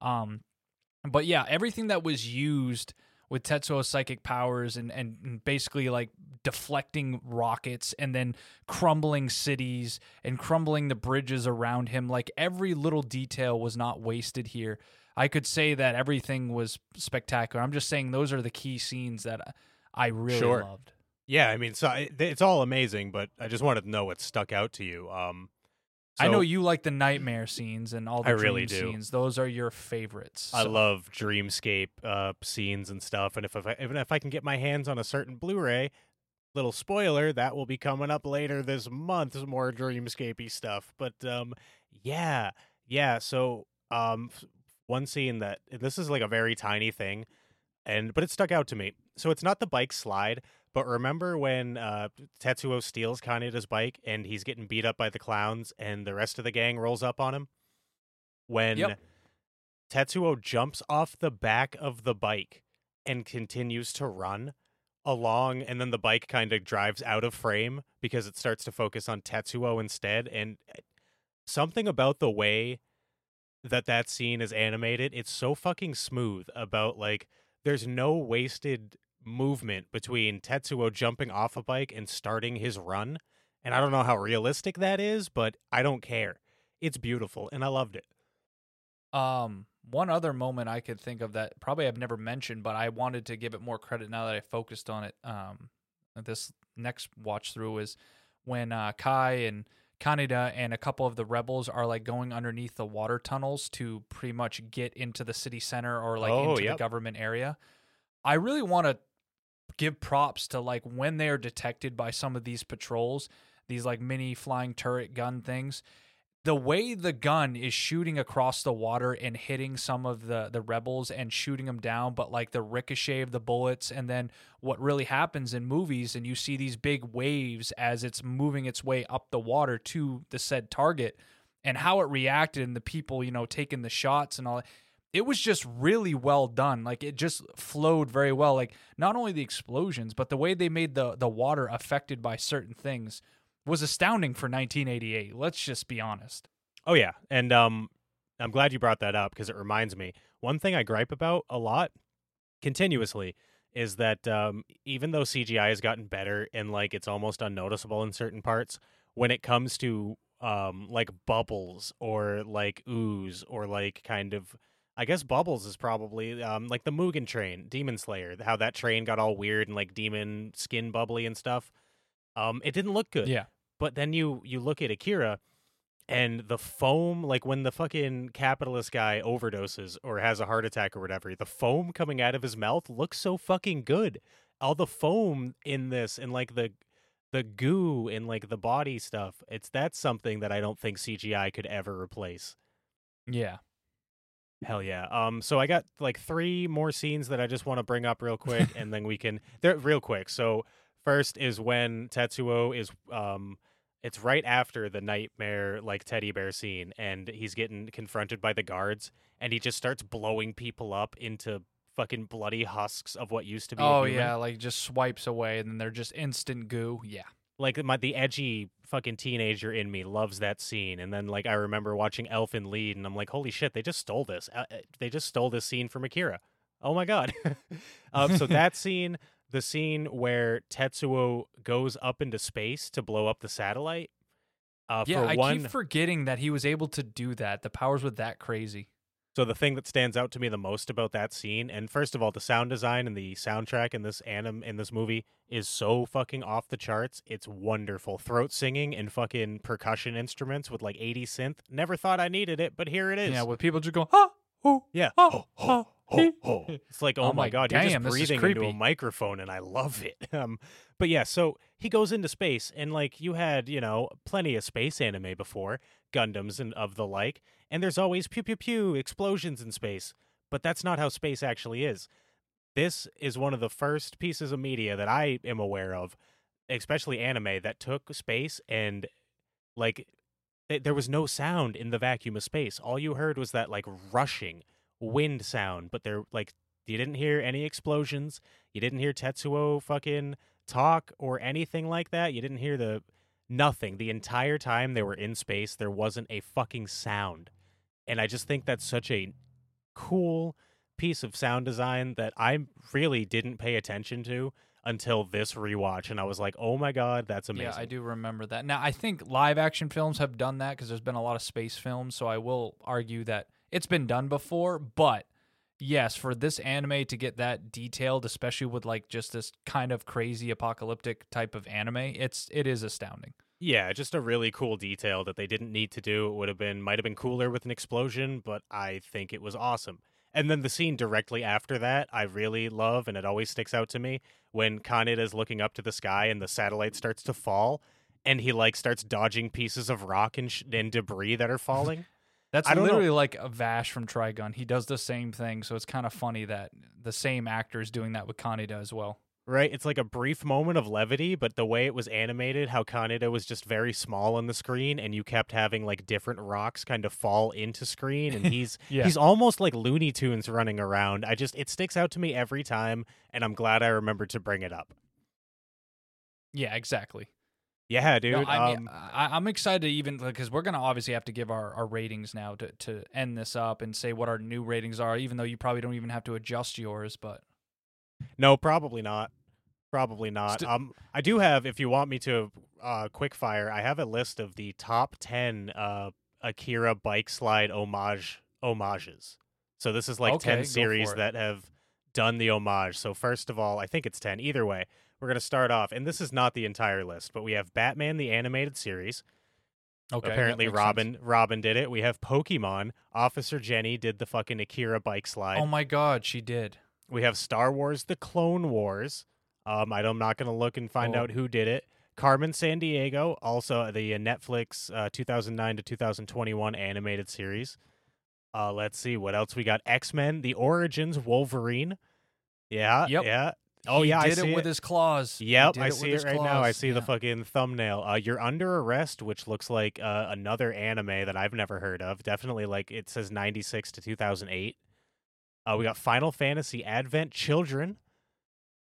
Um but yeah everything that was used with tetsuo's psychic powers and and basically like deflecting rockets and then crumbling cities and crumbling the bridges around him like every little detail was not wasted here I could say that everything was spectacular. I'm just saying those are the key scenes that I really Sure. loved. yeah. I mean, so it, it's all amazing, but I just wanted to know what stuck out to you. Um. I know you like the nightmare scenes and all the I dream really do. scenes. Those are your favorites. I love dreamscape uh, scenes and stuff, and if, if I, even if I can get my hands on a certain Blu-ray, little spoiler that will be coming up later this month. More dreamscapey stuff, but um, yeah, yeah. So um, one scene that this is like a very tiny thing, and but it stuck out to me. So it's not the bike slide, but remember when uh, Tetsuo steals Kaneda's bike and he's getting beat up by the clowns, and the rest of the gang rolls up on him. When Yep. Tetsuo jumps off the back of the bike and continues to run along, and then the bike kind of drives out of frame because it starts to focus on Tetsuo instead. And eh, something about the way that that scene is animated, it's so fucking smooth about like there's no wasted movement between Tetsuo jumping off a bike and starting his run. And I don't know how realistic that is, but I don't care. It's beautiful and I loved it. Um, one other moment I could think of that probably I've never mentioned, but I wanted to give it more credit now that I focused on it. Um, this next watch through is when uh, Kei and Kaneda and a couple of the rebels are like going underneath the water tunnels to pretty much get into the city center or like Oh, into yep. the government area. I really want to give props to like when they are detected by some of these patrols, these like mini flying turret gun things the way the gun is shooting across the water and hitting some of the the rebels and shooting them down but like the ricochet of the bullets and then what really happens in movies and you see these big waves as it's moving its way up the water to the said target and how it reacted and the people you know taking the shots and all it was just really well done. Like it just flowed very well. Like not only the explosions but the way they made the the water affected by certain things was astounding for 1988. Let's just be honest. Oh yeah, and um, I'm glad you brought that up because it reminds me one thing I gripe about a lot continuously is that um, even though CGI has gotten better and like it's almost unnoticeable in certain parts, when it comes to um, like bubbles or like ooze or like kind of I guess Bubbles is probably um, like the Mugen train, Demon Slayer, how that train got all weird and like demon skin bubbly and stuff. Um, it didn't look good. Yeah. But then you you look at Akira and the foam, like when the fucking capitalist guy overdoses or has a heart attack or whatever, the foam coming out of his mouth looks so fucking good. All the foam in this and like the the goo and like the body stuff, it's that's something that I don't think CGI could ever replace. Yeah. Hell yeah. Um so I got like three more scenes that I just want to bring up real quick and then we can they're real quick. So first is when Tetsuo is um it's right after the nightmare like teddy bear scene and he's getting confronted by the guards and he just starts blowing people up into fucking bloody husks of what used to be Oh human. yeah, like just swipes away and then they're just instant goo. Yeah. like my the edgy fucking teenager in me loves that scene and then like i remember watching Elfen Lied and i'm like holy shit they just stole this uh, uh, they just stole this scene from akira oh my god um, so that scene the scene where tetsuo goes up into space to blow up the satellite uh, Yeah, I one keep forgetting that he was able to do that. The powers were that crazy. So the thing that stands out to me the most about that scene, and first of all, the sound design and the soundtrack in this anim in this movie is so fucking off the charts. It's wonderful. Throat singing and fucking percussion instruments with like 80 synth. Never thought I needed it, but here it is. Yeah, with people just going, huh, oh, yeah. oh, oh, he." It's like, oh I'm my like, god, you're just breathing into a microphone, and I love it. Um, but yeah, so he goes into space, and like you had, you know, plenty of space anime before, Gundams and of the like, and there's always pew pew pew explosions in space, but that's not how space actually is. This is one of the first pieces of media that I am aware of, especially anime, that took space and like th- there was no sound in the vacuum of space. All you heard was that like rushing wind sound, but they're like you didn't hear any explosions. You didn't hear Tetsuo fucking talk or anything like that. You didn't hear the nothing. The entire time they were in space, there wasn't a fucking sound. And I just think that's such a cool piece of sound design that I really didn't pay attention to until this rewatch and I was like, "Oh my god, that's amazing." Yeah, I do remember that. Now, I think live action films have done that because there's been a lot of space films. So I will argue that it's been done before. But yes, for this anime to get that detailed, especially with like just this kind of crazy apocalyptic type of anime, it's it is astounding. Yeah, just a really cool detail that they didn't need to do. It would have been might have been cooler with an explosion, but I think it was awesome. And then the scene directly after that, I really love, and it always sticks out to me when Kaneda is looking up to the sky and the satellite starts to fall, and he like starts dodging pieces of rock and, sh- and debris that are falling. That's don't know. literally like a Vash from Trigun. He does the same thing, so it's kind of funny that the same actor is doing that with Kaneda as well. right? It's like a brief moment of levity, but the way it was animated, how Kaneda was just very small on the screen, and you kept having like different rocks kind of fall into screen, and he's Yeah. he's almost like Looney Tunes running around. I just it sticks out to me every time, and I'm glad I remembered to bring it up. Yeah, exactly. Yeah, dude. No, I um, mean, I, I'm excited to even because we're gonna obviously have to give our, our ratings now to, to end this up and say what our new ratings are. Even though you probably don't even have to adjust yours, but no, probably not. Probably not. Sti- um, I do have, if you want me to, uh, quick fire. I have a list of the top ten uh Akira bike slide homage homages. So this is like Okay, ten series that have done the homage. So first of all, I think it's ten. Either way, we're gonna start off, and this is not the entire list, but we have Batman the animated series. okay. Apparently, makes sense. Robin Robin did it. We have Pokemon. Officer Jenny did the fucking Akira bike slide. Oh my God, she did. We have Star Wars: The Clone Wars. Um, I'm not going to look and find Oh. out who did it. Carmen Sandiego, also the uh, Netflix uh, 2009 to 2021 animated series. Uh, let's see what else we got. X Men: The Origins Wolverine. Yeah, Yep. yeah. Oh He yeah, I did see it with his claws. Yep, I see his it right now. I claws. see the fucking thumbnail. Uh, you're under arrest, which looks like uh, another anime that I've never heard of. Definitely, like it says 96 to 2008. Uh, we got Final Fantasy Advent Children.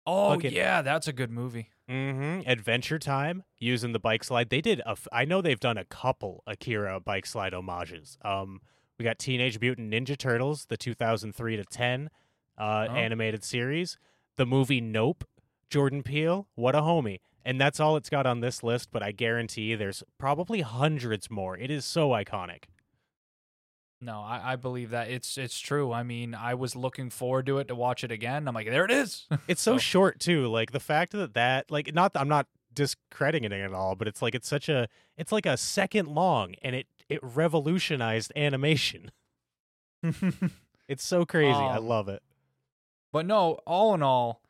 Oh fucking- yeah, that's a good movie. Mm-hmm. Adventure Time using the bike slide. They did. A f- I know they've done a couple Akira bike slide homages. Um, We got Teenage Mutant Ninja Turtles, the 2003 to 10 uh, Oh. animated series. The movie Nope, Jordan Peele, what a homie. And that's all it's got on this list, but I guarantee there's probably hundreds more. It is so iconic. No, I, I believe that it's it's true. I mean, I was looking forward to it to watch it again. I'm like, there it is. It's so So- short too. Like the fact that that like not I'm not discrediting it at all, but it's like it's such a it's like a second long and it it revolutionized animation. It's so crazy. I Um, love it. But no, all in all,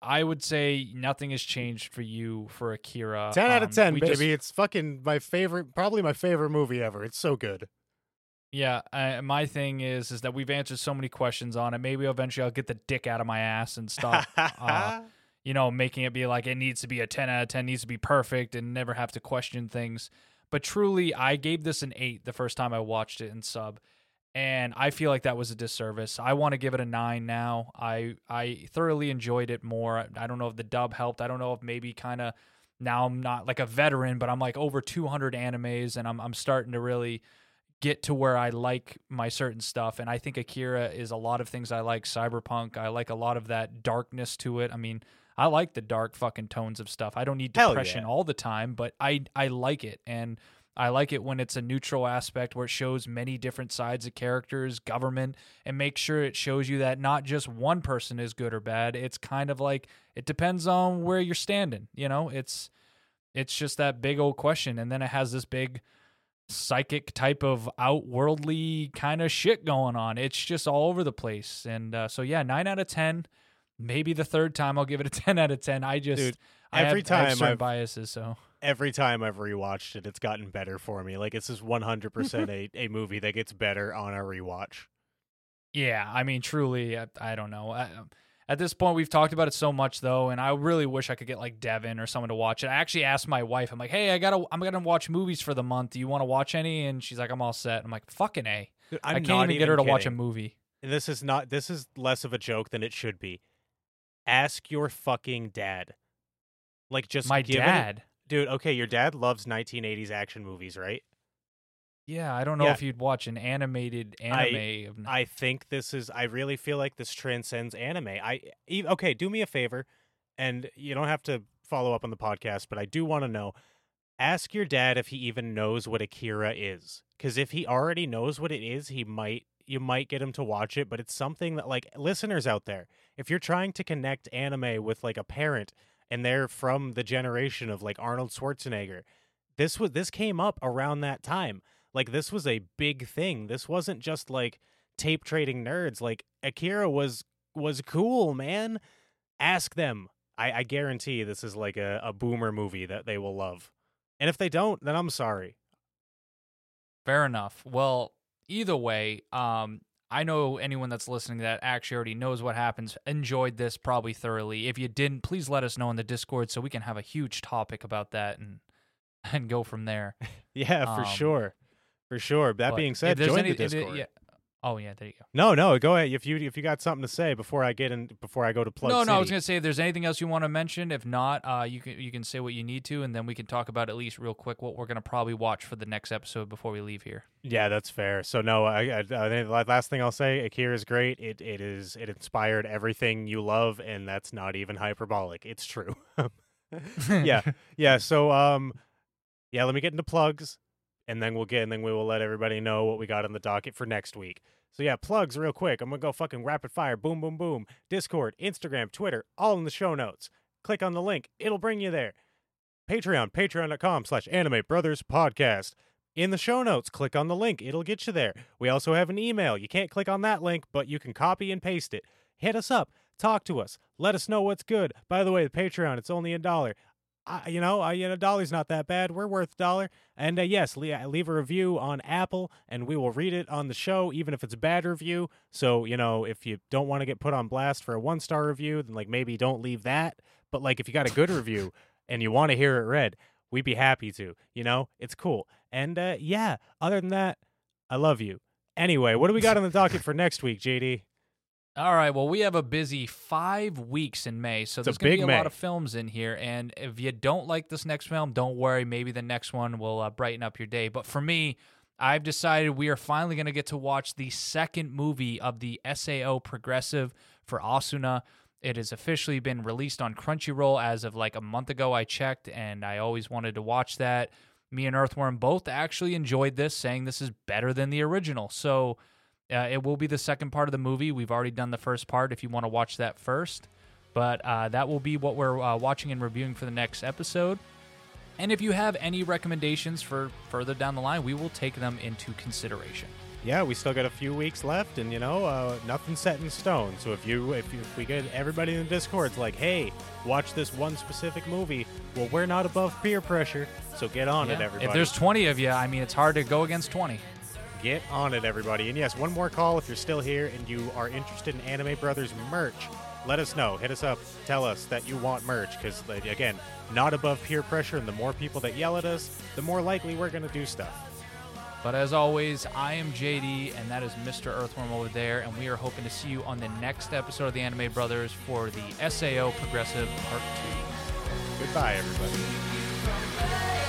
I would say nothing has changed for you for Akira. 10 out of Um, 10, we baby. just- it's fucking my favorite, probably my favorite movie ever. It's so good. Yeah, I, my thing is is that we've answered so many questions on it. Maybe eventually I'll get the dick out of my ass and stop, uh, you know, making it be like it needs to be a 10 out of 10, needs to be perfect and never have to question things. But truly, I gave this an 8 the first time I watched it in sub. And I feel like that was a disservice. I want to give it a 9 now. I I thoroughly enjoyed it more. I don't know if the dub helped. I don't know if maybe kind of now I'm not like a veteran, but I'm like over 200 animes and I'm I'm starting to really get to where I like my certain stuff. And I think Akira is a lot of things I like. Cyberpunk, I like a lot of that darkness to it. I mean, I like the dark fucking tones of stuff. I don't need depression yeah. all the time, but I I like it. And I like it when it's a neutral aspect where it shows many different sides of characters, government, and make sure it shows you that not just one person is good or bad. It's kind of like it depends on where you're standing. You know, it's it's just that big old question, and then it has this big psychic type of outworldly kind of shit going on. It's just all over the place, and uh, so yeah, nine out of ten. Maybe the third time I'll give it a ten out of ten. I just Dude, I every have, I have time certain I've- biases, so Every time I've rewatched it, it's gotten better for me. Like, this is 100% a, a movie that gets better on a rewatch. Yeah, I mean, truly, I, I don't know. I, um, at this point, we've talked about it so much, though, and I really wish I could get like Devin or someone to watch it. I actually asked my wife, I'm like, "Hey, I gotta, I'm gonna watch movies for the month. Do you want to watch any?" And she's like, "I'm all set." I'm like, "Fucking a!" Dude, I I'm can't not even get her to watch a movie. And this is not, this is less of a joke than it should be. Ask your fucking dad. Like, just My dad. Dude, okay, your dad loves 1980s action movies, right? Yeah, I don't know Yeah. if you'd watch an animated anime. of, I think this is. I really feel like this transcends anime. I okay. Do me a favor, and you don't have to follow up on the podcast, but I do want to know. Ask your dad if he even knows what Akira is, because if he already knows what it is, he might. You might get him to watch it, but it's something that, like, listeners out there, if you're trying to connect anime with like a parent and they're from the generation of like Arnold Schwarzenegger, this was this came up around that time. Like this was a big thing. This wasn't just like tape trading nerds. Like Akira was was cool, man. Ask them. I, I guarantee this is like a, a boomer movie that they will love. And if they don't, then I'm sorry. Fair enough. Well, either way, um, I know anyone that's listening that actually already knows what happens enjoyed this probably thoroughly. If you didn't, please let us know in the Discord so we can have a huge topic about that and and go from there. Yeah, for Um, sure. For sure. That being said, join any- the if it- Discord. yeah. Oh yeah, there you go. No, no, go ahead. If you if you got something to say before I get in before I go to plug no, no, I was gonna say if there's anything else you want to mention. If not, uh, you can you can say what you need to, and then we can talk about at least real quick what we're gonna probably watch for the next episode before we leave here. Yeah, that's fair. So no, I, I, I think the last thing I'll say, Akira is great. It it is it inspired everything you love, and that's not even hyperbolic. It's true. yeah, yeah. So um, yeah. Let me get into plugs, and then we'll get and then we will let everybody know what we got on the docket for next week. So yeah, plugs real quick. I'm gonna go fucking rapid fire. Boom, boom, boom. Discord, Instagram, Twitter, all in the show notes. Click on the link. It'll bring you there. Patreon, patreon.com slash anime brothers podcast. In the show notes, click on the link. It'll get you there. We also have an email. You can't click on that link, but you can copy and paste it. Hit us up. Talk to us. Let us know what's good. By the way, the Patreon, it's only a dollar. I, you know, I, you know, dollar's not that bad. We're worth a dollar. And uh, yes, le- leave a review on Apple, and we will read it on the show, even if it's a bad review. So, you know, if you don't want to get put on blast for a one star review, then like maybe don't leave that. But like, if you got a good review and you want to hear it read, we'd be happy to. You know, it's cool. And uh, yeah, other than that, I love you. Anyway, what do we got on the docket for next week, JD? All right. Well, we have a busy five weeks in May, so It's there's going to be a May. lot of films in here. And if you don't like this next film, don't worry. Maybe the next one will uh, brighten up your day. But for me, I've decided we are finally going to get to watch the second movie of the SAO Progressive for Asuna. It has officially been released on Crunchyroll as of like a month ago. I checked and I always wanted to watch that. Me and Earthworm both actually enjoyed this, saying this is better than the original. So uh, it will be the second part of the movie. We've already done the first part if you want to watch that first. But uh, that will be what we're uh, watching and reviewing for the next episode. And if you have any recommendations for further down the line, we will take them into consideration. Yeah, we still got a few weeks left, and you know, uh, nothing's set in stone. So if you, if, you, if we get everybody in the Discord's like, hey, watch this one specific movie, well, we're not above peer pressure, so get on it, everybody. If there's 20 of you, I mean, it's hard to go against 20. Get on it, everybody. And yes, one more call if you're still here and you are interested in Anime Brothers merch. Let us know. Hit us up. Tell us that you want merch because, again, not above peer pressure. And the more people that yell at us, the more likely we're going to do stuff. But as always, I am JD, and that is Mr. Earthworm over there, and we are hoping to see you on the next episode of the Anime Brothers for the SAO Progressive Part 2. Goodbye, everybody.